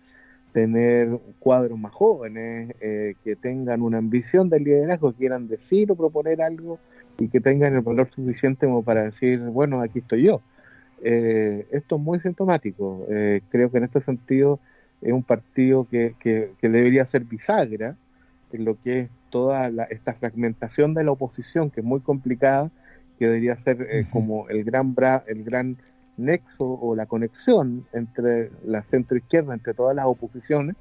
tener cuadros más jóvenes, eh, que tengan una ambición de liderazgo, que quieran decir o proponer algo y que tengan el valor suficiente como para decir, bueno, aquí estoy yo. Eh, esto es muy sintomático. Eh, creo que en este sentido es un partido que, que, debería ser bisagra en lo que es toda esta fragmentación de la oposición, que es muy complicada, que debería ser como el gran, bra, el gran nexo o la conexión entre la centro izquierda, entre todas las oposiciones,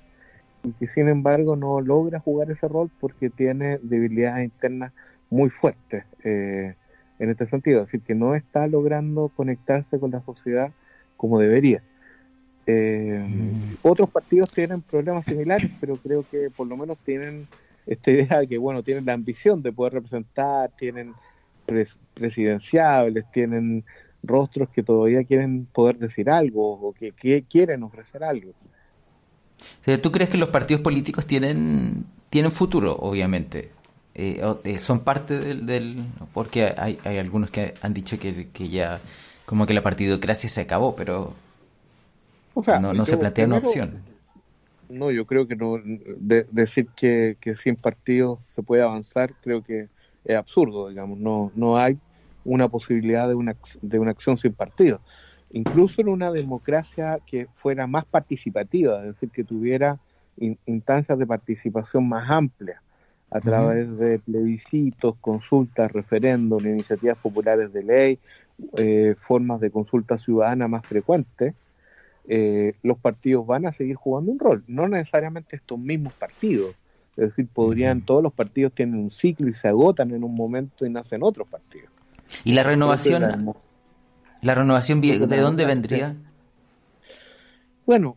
y que sin embargo no logra jugar ese rol porque tiene debilidades internas muy fuertes eh, en este sentido, es decir, que no está logrando conectarse con la sociedad como debería. Eh, mm. Otros partidos tienen problemas similares, pero creo que por lo menos tienen esta idea de que, bueno, tienen la ambición de poder representar, tienen presidenciables, tienen rostros que todavía quieren poder decir algo o que, quieren ofrecer algo. ¿Tú crees que los partidos políticos tienen, tienen futuro, obviamente? Eh, eh, son parte del, porque hay, hay, algunos que han dicho que, ya como que la partidocracia se acabó, pero no, no se plantea una opción. No, yo creo que no decir que, que sin partidos se puede avanzar, creo que es absurdo, digamos, no, no hay una posibilidad de una, de una acción sin partido. Incluso en una democracia que fuera más participativa, es decir, que tuviera instancias de participación más amplias a través de plebiscitos, consultas, referendos, iniciativas populares de ley, eh, formas de consulta ciudadana más frecuentes, eh, los partidos van a seguir jugando un rol, no necesariamente estos mismos partidos, es decir, podrían, todos los partidos tienen un ciclo y se agotan en un momento y nacen otros partidos. ¿Y la renovación? ¿La renovación de dónde vendría? Bueno,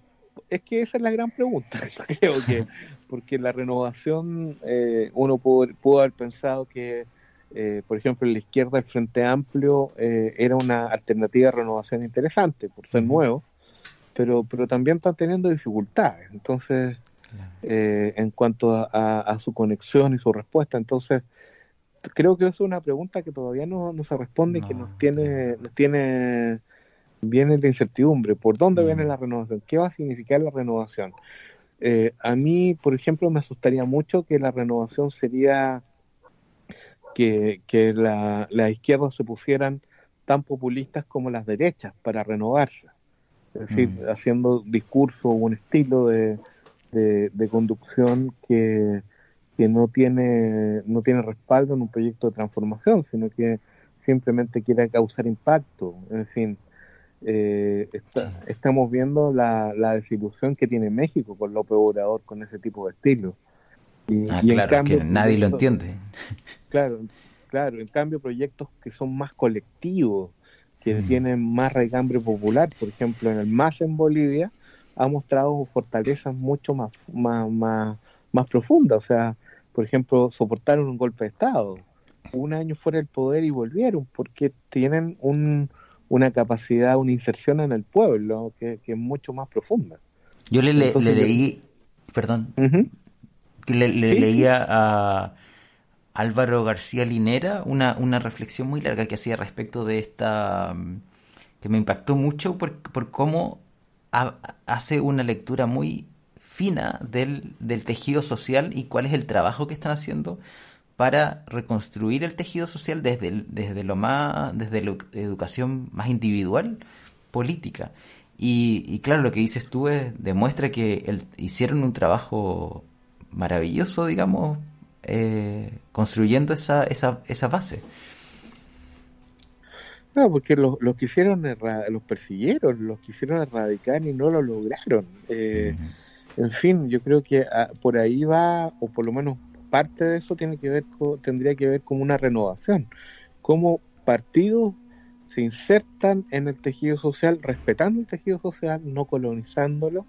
es que esa es la gran pregunta, creo que, porque la renovación, eh, uno pudo, haber pensado que, eh, por ejemplo, en la izquierda el Frente Amplio eh, era una alternativa de renovación interesante por ser nuevo, pero, pero también están teniendo dificultades, entonces, en cuanto a, su conexión y su respuesta, entonces creo que es una pregunta que todavía no, no se responde, que nos tiene, nos tiene viene la incertidumbre. ¿Por dónde viene mm. la renovación? ¿Qué va a significar la renovación? Eh, a mí, por ejemplo, me asustaría mucho que la renovación sería que, que la, las izquierdas se pusieran tan populistas como las derechas para renovarse. Es decir, mm. haciendo discurso o un estilo de, de, conducción que, que, no tiene no tiene respaldo en un proyecto de transformación, sino que simplemente quiere causar impacto. En fin, eh, estamos viendo la, la, desilusión que tiene México con López Obrador con ese tipo de estilo. Y, ah, claro, que nadie lo entiende. Claro, claro, en cambio proyectos que son más colectivos, que mm. tienen más regambre popular, por ejemplo, en el MAS en Bolivia, ha mostrado fortalezas mucho más, más, más, más profundas. O sea, por ejemplo, soportaron un golpe de Estado, un año fuera del poder y volvieron, porque tienen un, una capacidad, una inserción en el pueblo que, es mucho más profunda. Yo le, leí, perdón, le, leía a Álvaro García Linera una, una reflexión muy larga que hacía respecto de esta, que me impactó mucho por, por cómo hace una lectura muy fina del, del tejido social y cuál es el trabajo que están haciendo para reconstruir el tejido social desde, desde lo más, desde la educación más individual, política. Y, claro, lo que dices tú es, demuestra que hicieron un trabajo maravilloso, digamos, eh, construyendo esa, esa, esa base. No, porque los, los quisieron, los persiguieron, los quisieron erradicar y no lo lograron. Eh, en fin, yo creo que ah, por ahí va, o por lo menos parte de eso tiene que ver tendría que ver con una renovación. Cómo partidos se insertan en el tejido social, respetando el tejido social, no colonizándolo,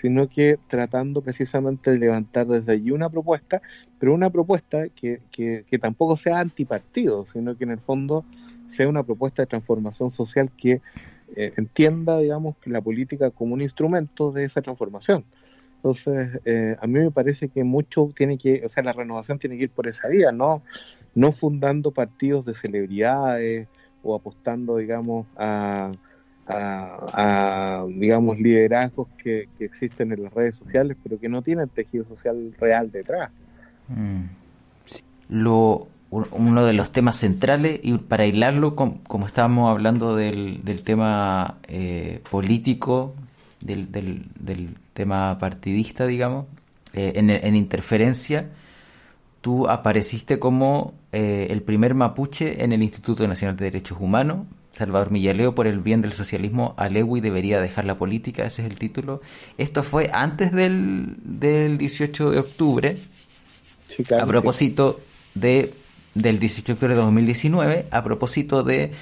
sino que tratando precisamente de levantar desde allí una propuesta, pero una propuesta que, que, tampoco sea antipartido, sino que en el fondo sea una propuesta de transformación social que eh, entienda, digamos, la política como un instrumento de esa transformación. Entonces, eh, a mí me parece que mucho tiene que, o sea, la renovación tiene que ir por esa vía, no, no fundando partidos de celebridades o apostando, digamos, a, digamos, liderazgos que, existen en las redes sociales, pero que no tienen tejido social real detrás. Mm. Lo, uno de los temas centrales, y para hilarlo, como, estábamos hablando del, del tema eh, político, del, del, del tema partidista, digamos, eh, en, interferencia, tú apareciste como eh, el primer mapuche en el Instituto Nacional de Derechos Humanos. Salvador Millaleo, por el bien del socialismo, Alewi debería dejar la política, ese es el título. Esto fue antes del, del 18 de octubre, a propósito de, del 18 de octubre de 2019, a propósito de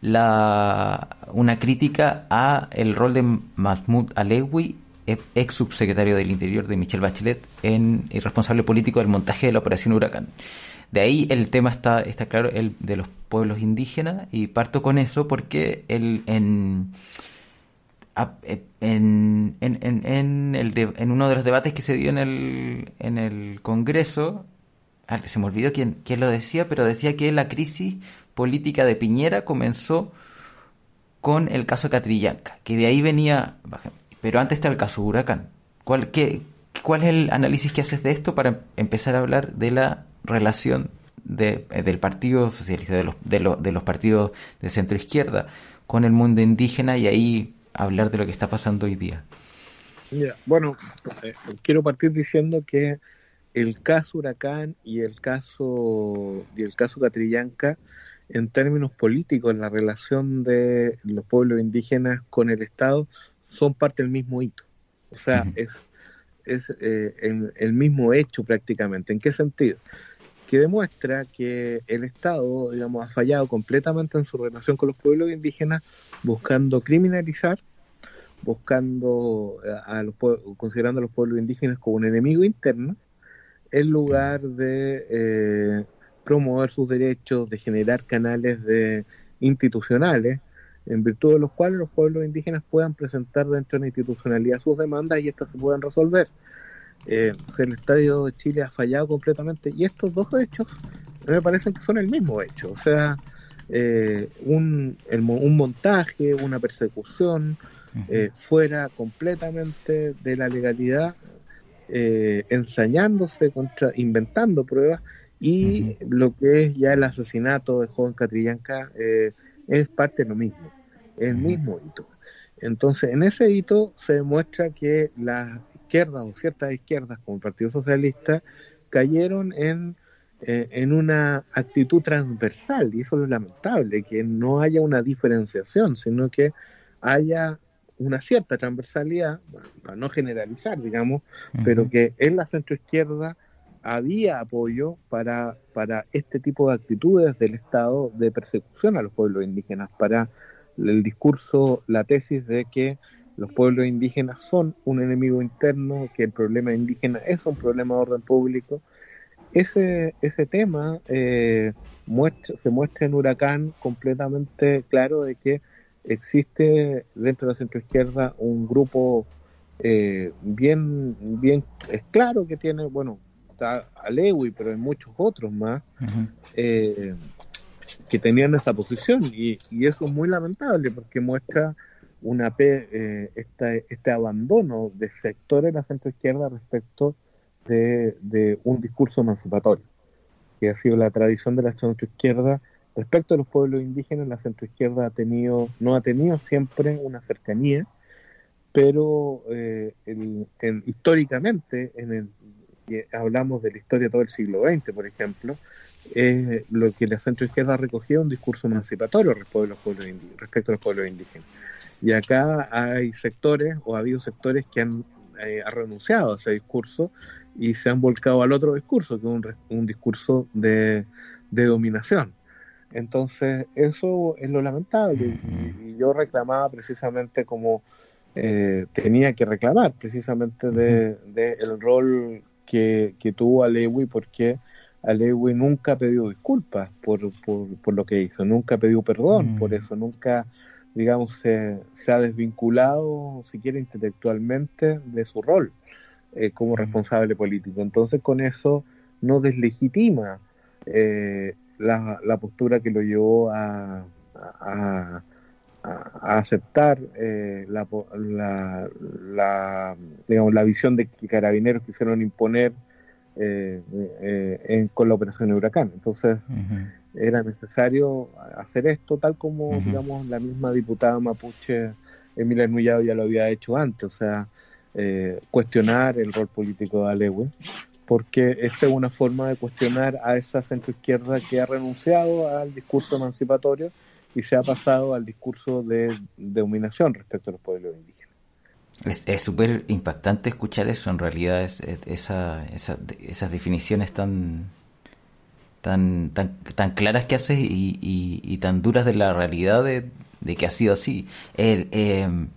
la, una crítica a el rol de Mahmoud Alewi ex subsecretario del Interior de Michelle Bachelet en, y responsable político del montaje de la Operación Huracán. De ahí el tema está, está claro, el de los pueblos indígenas, y parto con eso porque el, en, en, en, el en uno de los debates que se dio en el, en el Congreso, ah, se me olvidó quién, quién lo decía, pero decía que la crisis política de Piñera comenzó con el caso Catrillanca, que de ahí venía, pero antes está el caso Huracán. ¿Cuál, qué, ¿Cuál es el análisis que haces de esto para empezar a hablar de la relación de, eh, del Partido Socialista, de los, de, de los partidos de centro izquierda con el mundo indígena y ahí hablar de lo que está pasando hoy día? bueno, eh, quiero partir diciendo que el caso Huracán y el caso y el caso Catrillanca en términos políticos, la relación de los pueblos indígenas con el Estado son parte del mismo hito. O sea, es, es eh, el, mismo hecho prácticamente. ¿En qué sentido? Que demuestra que el Estado, digamos, ha fallado completamente en su relación con los pueblos indígenas, buscando criminalizar, buscando a los considerando a los pueblos indígenas como un enemigo interno, en lugar de eh, promover sus derechos, de generar canales de institucionales en virtud de los cuales los pueblos indígenas puedan presentar dentro de la institucionalidad sus demandas y estas se puedan resolver. Eh, el Estadio de Chile ha fallado completamente y estos dos hechos me parecen que son el mismo hecho, o sea, eh, un, un montaje, una persecución eh, fuera completamente de la legalidad, eh, ensañándose contra, inventando pruebas y lo que es ya el asesinato de joven Catrillanca eh, es parte de lo mismo, el mismo hito. Entonces, en ese hito se demuestra que las izquierdas o ciertas izquierdas, como el Partido Socialista, cayeron en, eh, en una actitud transversal, y eso es lo lamentable, que no haya una diferenciación, sino que haya una cierta transversalidad, para no generalizar, digamos, pero que en la centroizquierda había apoyo para, para este tipo de actitudes del Estado de persecución a los pueblos indígenas, para el discurso, la tesis de que los pueblos indígenas son un enemigo interno, que el problema indígena es un problema de orden público. Ese, ese tema eh, se muestra en Huracán completamente claro de que existe dentro de la centroizquierda un grupo eh, bien, bien, es claro que tiene, bueno, está Alewi, pero hay muchos otros más eh, que tenían esa posición y, eso es muy lamentable porque muestra una eh, este abandono de sectores de la centroizquierda respecto de, de un discurso emancipatorio, que ha sido la tradición de la centroizquierda Respecto a los pueblos indígenas, la centroizquierda ha tenido, no ha tenido siempre una cercanía, pero eh, históricamente, en el, hablamos de la historia todo el siglo XX, por ejemplo, es lo que la centroizquierda ha recogido un discurso emancipatorio respecto a los pueblos indígenas, respecto a los pueblos indígenas. Y acá hay sectores, o ha habido sectores que han eh, renunciado a ese discurso y se han volcado al otro discurso, que es un, discurso de dominación. Entonces, eso es lo lamentable. Y, yo reclamaba precisamente como eh, tenía que reclamar, precisamente de, el rol que, tuvo Alewi, porque Alewi nunca pidió disculpas por, por, lo que hizo, nunca pidió perdón por eso, nunca, digamos, se, se ha desvinculado, si quiere, intelectualmente de su rol eh, como responsable político. Entonces, con eso no deslegitima eh, la, la postura que lo llevó a, a, aceptar eh, la, la, digamos, la visión de que carabineros quisieron imponer eh, eh, en, con la operación Huracán. Entonces era necesario hacer esto tal como digamos la misma diputada mapuche Emilia Nuyado ya lo había hecho antes, o sea, cuestionar el rol político de Alewe porque esta es una forma de cuestionar a esa centroizquierda que ha renunciado al discurso emancipatorio y se ha pasado al discurso de, dominación respecto a los pueblos indígenas. Es súper impactante escuchar eso, en realidad, es, esa, esas definiciones tan, tan, tan, tan claras que haces y, tan duras de la realidad de, que ha sido así. El, em,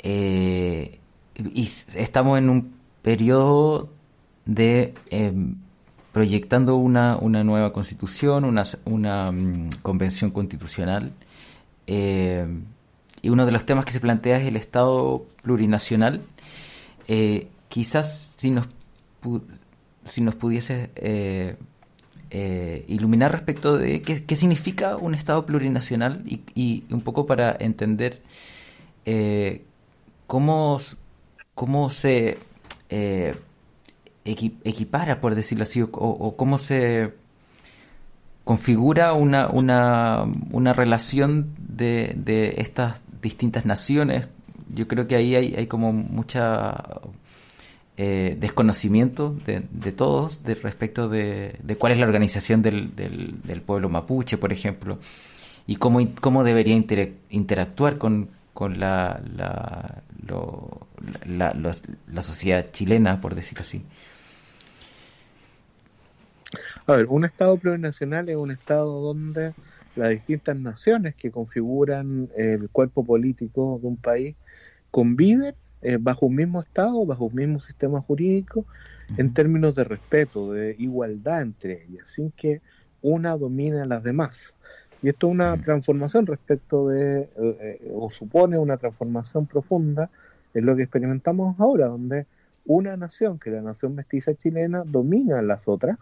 eh, y estamos en un periodo de em, proyectando una, una, nueva constitución, una, una mm, convención constitucional. Y uno de los temas que se plantea es el Estado plurinacional. Eh, quizás si nos, si nos pudiese eh, eh, iluminar respecto de qué, significa un Estado plurinacional y, un poco para entender cómo, cómo se equipara, por decirlo así, o, cómo se configura una, una, una relación de, de, estas distintas naciones. Yo creo que ahí hay, hay como mucha eh, desconocimiento de, de, todos de respecto de, cuál es la organización del, del, pueblo mapuche, por ejemplo, y cómo, cómo debería interactuar con, con la, la, la, la sociedad chilena, por decirlo así. A ver, un Estado plurinacional es un Estado donde las distintas naciones que configuran el cuerpo político de un país conviven eh, bajo un mismo Estado, bajo un mismo sistema jurídico, en términos de respeto, de igualdad entre ellas, sin que una domine a las demás. Y esto es una transformación respecto de, eh, eh, o supone una transformación profunda en lo que experimentamos ahora, donde una nación, que es la nación mestiza chilena, domina a las otras,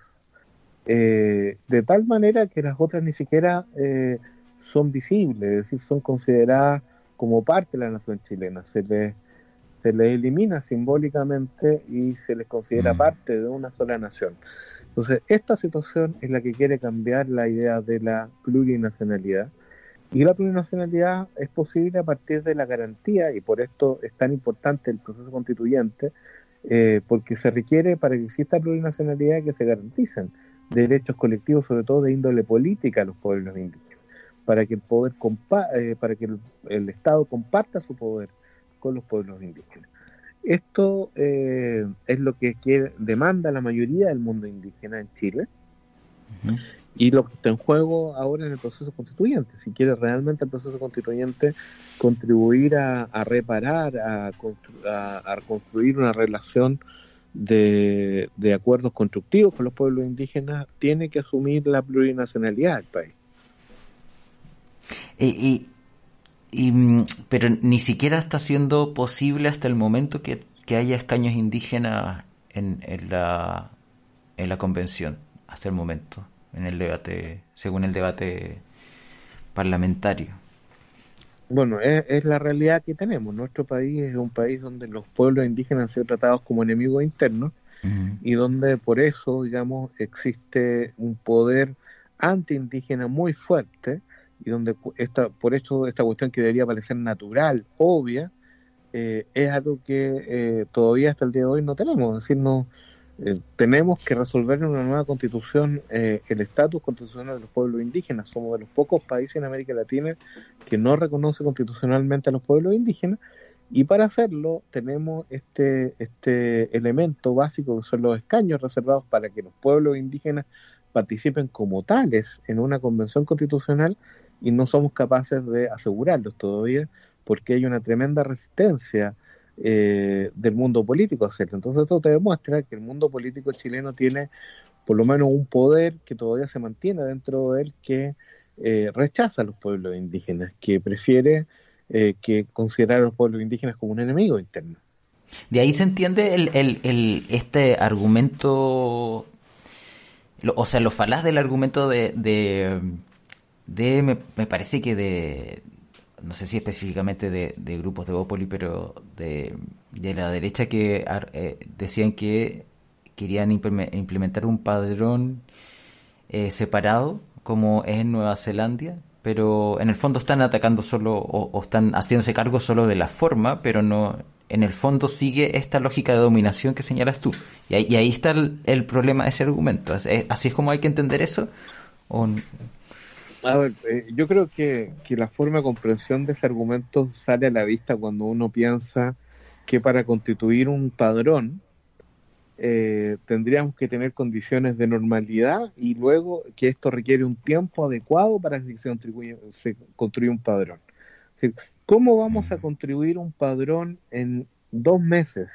eh, de tal manera que las otras ni siquiera eh, son visibles, es decir, son consideradas como parte de la nación chilena. Se les, se les elimina simbólicamente y se les considera mm. parte de una sola nación. Entonces, esta situación es la que quiere cambiar la idea de la plurinacionalidad. Y la plurinacionalidad es posible a partir de la garantía, y por esto es tan importante el proceso constituyente, eh, porque se requiere para que exista plurinacionalidad que se garanticen derechos colectivos, sobre todo de índole política, a los pueblos indígenas, para que el poder eh, para que el, Estado comparta su poder con los pueblos indígenas. Esto eh, es lo que quiere, demanda la mayoría del mundo indígena en Chile y lo que está en juego ahora en el proceso constituyente. Si quiere realmente el proceso constituyente contribuir a, reparar, a, a, construir una relación de, acuerdos constructivos con los pueblos indígenas, tiene que asumir la plurinacionalidad del país. Y, y, mm, pero ni siquiera está siendo posible hasta el momento que, haya escaños indígenas en, en, la, en la convención, hasta el momento en el debate, según el debate parlamentario. Bueno, es, la realidad que tenemos. Nuestro país es un país donde los pueblos indígenas han sido tratados como enemigos internos y donde por eso, digamos, existe un poder anti-indígena muy fuerte y donde esta, por eso esta cuestión que debería parecer natural, obvia, eh, es algo que eh, todavía hasta el día de hoy no tenemos. Es decir, no, eh, tenemos que resolver en una nueva constitución eh, el estatus constitucional de los pueblos indígenas. Somos de los pocos países en América Latina que no reconoce constitucionalmente a los pueblos indígenas y para hacerlo tenemos este, este elemento básico que son los escaños reservados para que los pueblos indígenas participen como tales en una convención constitucional y no somos capaces de asegurarlos todavía porque hay una tremenda resistencia eh, del mundo político hacerlo. Entonces esto te demuestra que el mundo político chileno tiene por lo menos un poder que todavía se mantiene dentro de él que eh, rechaza a los pueblos indígenas, que prefiere eh, que considerar a los pueblos indígenas como un enemigo interno. De ahí se entiende el, el, este argumento, o sea, lo falaz del argumento de, de, de me, parece que de, no sé si específicamente de, grupos de Bópoli, pero de, la derecha que eh, decían que querían implementar un padrón eh, separado, como es en Nueva Zelanda, pero en el fondo están atacando solo o, están haciéndose cargo solo de la forma, pero no en el fondo sigue esta lógica de dominación que señalas tú. Y ahí, está el, problema de ese argumento. ¿Así es como hay que entender eso? ¿O a ver, eh, yo creo que, la forma de comprensión de ese argumento sale a la vista cuando uno piensa que para constituir un padrón eh, tendríamos que tener condiciones de normalidad y luego que esto requiere un tiempo adecuado para que se, se construya un padrón. ¿Cómo vamos a contribuir un padrón en dos meses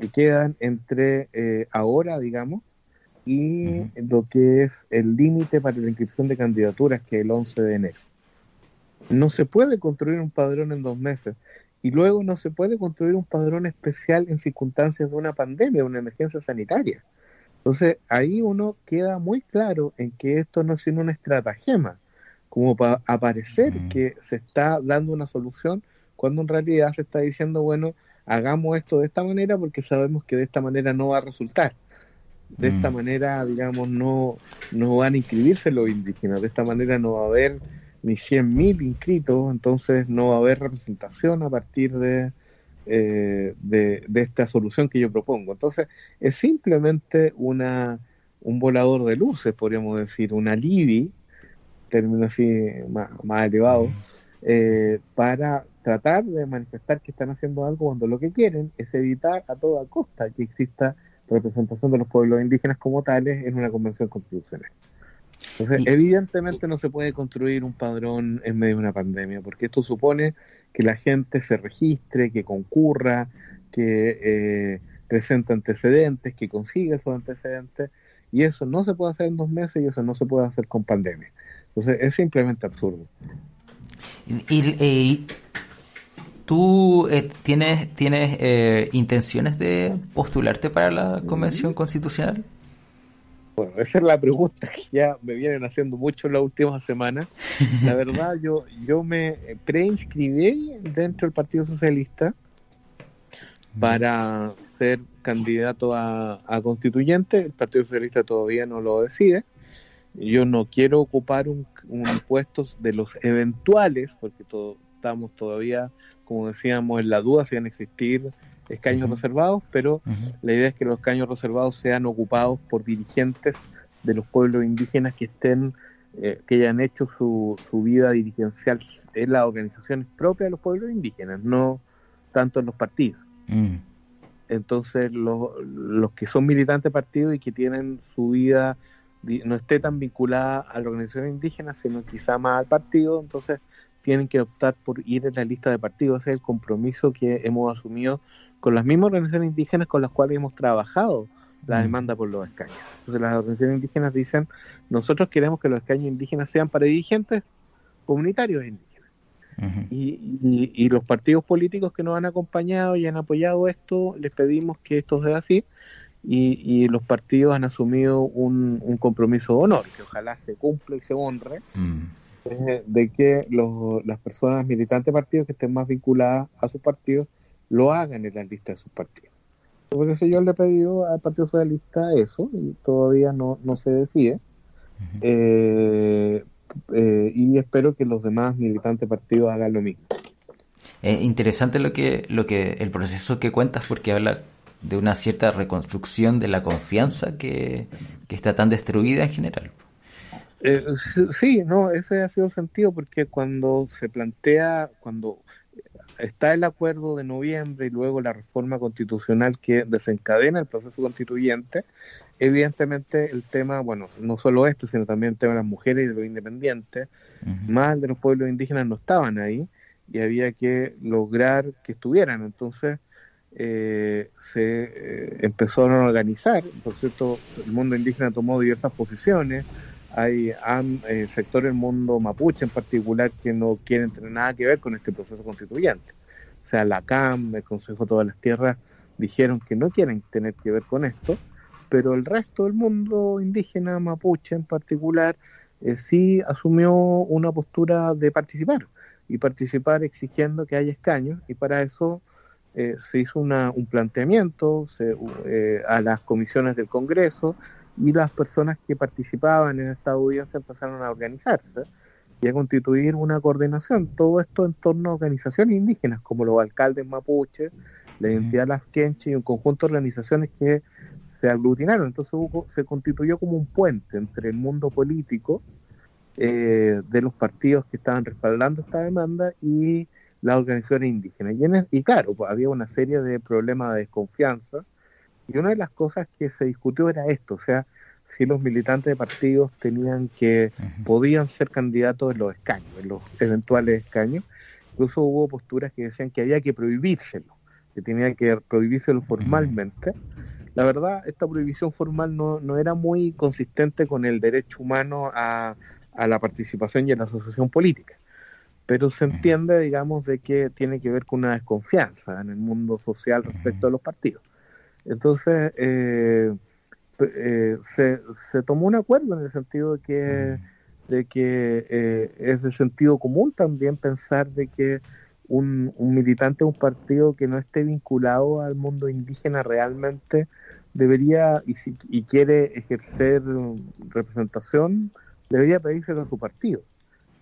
que quedan entre eh, ahora, digamos, y lo que es el límite para la inscripción de candidaturas, que es el 11 de enero. No se puede construir un padrón en dos meses y luego no se puede construir un padrón especial en circunstancias de una pandemia, una emergencia sanitaria. Entonces ahí uno queda muy claro en que esto no es sino una estratagema, como para aparecer que se está dando una solución cuando en realidad se está diciendo, bueno, hagamos esto de esta manera porque sabemos que de esta manera no va a resultar. De esta mm. manera, digamos, no, no van a inscribirse los indígenas, de esta manera no va a haber ni 100.000 inscritos, entonces no va a haber representación a partir de, eh, de, esta solución que yo propongo. Entonces, es simplemente una, un volador de luces, podríamos decir, un alibi, término así más, más elevado, eh, para tratar de manifestar que están haciendo algo cuando lo que quieren es evitar a toda costa que exista representación de los pueblos indígenas como tales en una convención constitucional. Entonces, evidentemente no se puede construir un padrón en medio de una pandemia, porque esto supone que la gente se registre, que concurra, que eh, presente antecedentes, que consiga esos antecedentes, y eso no se puede hacer en dos meses y eso no se puede hacer con pandemia. Entonces, es simplemente absurdo. Y, ¿Tú eh, tienes, tienes eh, intenciones de postularte para la convención constitucional? Bueno, esa es la pregunta que ya me vienen haciendo mucho en las últimas semanas. La verdad, yo, yo me preinscribí dentro del Partido Socialista para ser candidato a, constituyente, el Partido Socialista todavía no lo decide. Yo no quiero ocupar un, puesto de los eventuales, porque estamos todavía, como decíamos, en la duda si van a existir escaños reservados, pero la idea es que los escaños reservados sean ocupados por dirigentes de los pueblos indígenas que estén eh, que hayan hecho su, su vida dirigencial en las organizaciones propias de los pueblos indígenas, no tanto en los partidos. Mm. Entonces, los, los que son militantes de partidos y que tienen su vida no esté tan vinculada a la organización indígena, sino quizá más al partido, entonces tienen que optar por ir en la lista de partidos. Ese es el compromiso que hemos asumido con las mismas organizaciones indígenas con las cuales hemos trabajado la mm. demanda por los escaños. Entonces las organizaciones indígenas dicen, nosotros queremos que los escaños indígenas sean para dirigentes comunitarios indígenas. y, los partidos políticos que nos han acompañado y han apoyado esto, les pedimos que esto sea así. Y, los partidos han asumido un, compromiso de honor, que ojalá se cumpla y se honre, mm. Eh, de que las personas militantes de partidos que estén más vinculadas a sus partidos lo hagan en la lista de sus partidos. Por eso yo le he pedido al Partido Socialista eso, y todavía no, no se decide. Eh, eh, y espero que los demás militantes partidos hagan lo mismo. Es interesante lo que, lo que el proceso que cuentas porque habla de una cierta reconstrucción de la confianza que, está tan destruida en general. Eh, sí, no, ese ha sido el sentido porque cuando se plantea, cuando está el acuerdo de noviembre y luego la reforma constitucional que desencadena el proceso constituyente, evidentemente el tema, bueno, no solo esto, sino también el tema de las mujeres y de los independientes, más de los pueblos indígenas no estaban ahí y había que lograr que estuvieran. Entonces eh, se eh, empezaron a organizar, por cierto, el mundo indígena tomó diversas posiciones, hay eh, sectores del mundo mapuche en particular que no quieren tener nada que ver con este proceso constituyente. O sea, la CAM, el Consejo de Todas las Tierras, dijeron que no quieren tener que ver con esto, pero el resto del mundo indígena, mapuche en particular, eh, sí asumió una postura de participar y participar exigiendo que haya escaños y para eso eh, se hizo una, un planteamiento eh, a las comisiones del Congreso y las personas que participaban en esta audiencia empezaron a organizarse y a constituir una coordinación. Todo esto en torno a organizaciones indígenas como los alcaldes mapuches, la identidad las y un conjunto de organizaciones que se aglutinaron. Entonces se constituyó como un puente entre el mundo político eh, de los partidos que estaban respaldando esta demanda y las organizaciones indígenas. Y, y claro, pues, había una serie de problemas de desconfianza y una de las cosas que se discutió era esto, o sea, si los militantes de partidos tenían que, podían ser candidatos en los escaños, en los eventuales escaños. Incluso hubo posturas que decían que había que prohibírselo, que tenía que prohibírselo formalmente. La verdad, esta prohibición formal no, no era muy consistente con el derecho humano a, a la participación y a la asociación política pero se entiende, digamos, de que tiene que ver con una desconfianza en el mundo social respecto a los partidos. Entonces, eh, eh, se, se, tomó un acuerdo en el sentido de que, de que eh, es de sentido común también pensar de que un, militante de un partido que no esté vinculado al mundo indígena realmente debería, y, si, y quiere ejercer representación, debería pedírselo a su partido.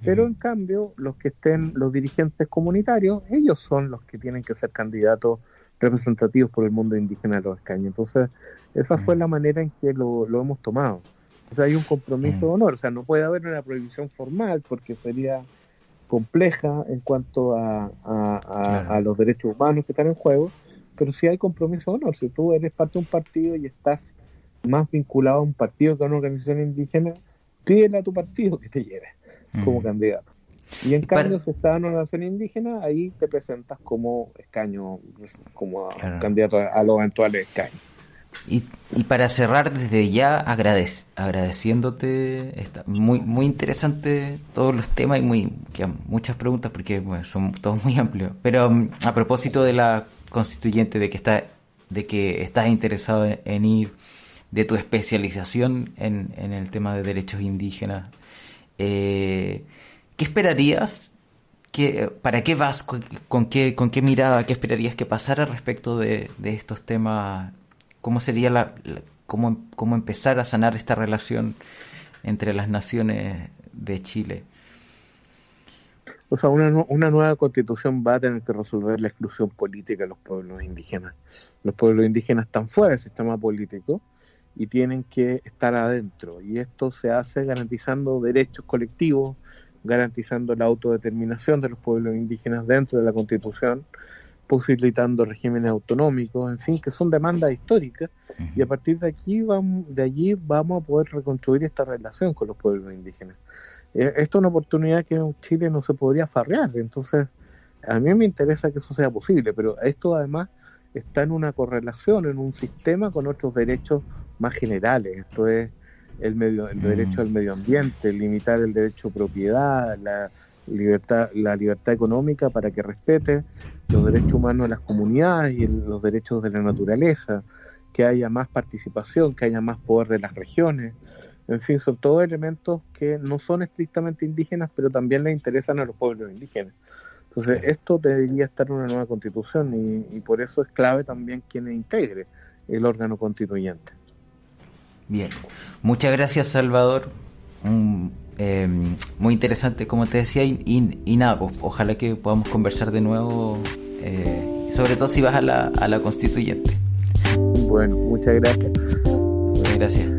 Pero en cambio, los que estén, los dirigentes comunitarios, ellos son los que tienen que ser candidatos representativos por el mundo indígena de los escaños. Entonces, esa fue mm. la manera en que lo, hemos tomado. O sea, hay un compromiso de mm. honor, o sea, no puede haber una prohibición formal porque sería compleja en cuanto a, a, los derechos humanos que están en juego, pero sí hay compromiso de honor. Si tú eres parte de un partido y estás más vinculado a un partido que a una organización indígena, pídele a tu partido que te lleve como mm. candidato. Y en cambio, si estás en una nación indígena, ahí te presentas como escaño, como candidato a, los eventuales escaños. Y, y, para cerrar desde ya agradeciéndote, está muy muy interesante todos los temas y muy muchas preguntas porque son todos muy amplios. Pero mm, a propósito de la constituyente, de que está de que estás interesado en, ir, de tu especialización en, en, el tema de derechos indígenas, eh, ¿Qué esperarías? Que, ¿Para qué vas? Con, qué, ¿Con qué mirada? ¿Qué esperarías que pasara respecto de, estos temas cómo sería la, cómo, cómo empezar a sanar esta relación entre las naciones de Chile. O sea, una, una nueva constitución va a tener que resolver la exclusión política de los pueblos indígenas. Los pueblos indígenas están fuera del sistema político y tienen que estar adentro. Y esto se hace garantizando derechos colectivos, garantizando la autodeterminación de los pueblos indígenas dentro de la constitución, posibilitando regímenes autonómicos, en fin, que son demandas históricas. Y a partir de aquí vamos, de allí vamos a poder reconstruir esta relación con los pueblos indígenas. Eh, esto es una oportunidad que en Chile no se podría farrear, entonces a mí me interesa que eso sea posible, pero esto además está en una correlación, en un sistema con otros derechos más generales, esto es el, medio, el derecho mm. al medio ambiente, limitar el derecho a propiedad, la libertad, la libertad económica para que respete los derechos humanos de las comunidades y los derechos de la naturaleza, que haya más participación, que haya más poder de las regiones, en fin, son todos elementos que no son estrictamente indígenas, pero también le interesan a los pueblos indígenas. Entonces, esto debería estar en una nueva constitución y, por eso es clave también quien integre el órgano constituyente. Bien, muchas gracias Salvador. Em, muy interesante, como te decía, y, nada, pues, ojalá que podamos conversar de nuevo, eh, sobre todo si vas a la, a la constituyente. Bueno, muchas gracias. Muchas gracias.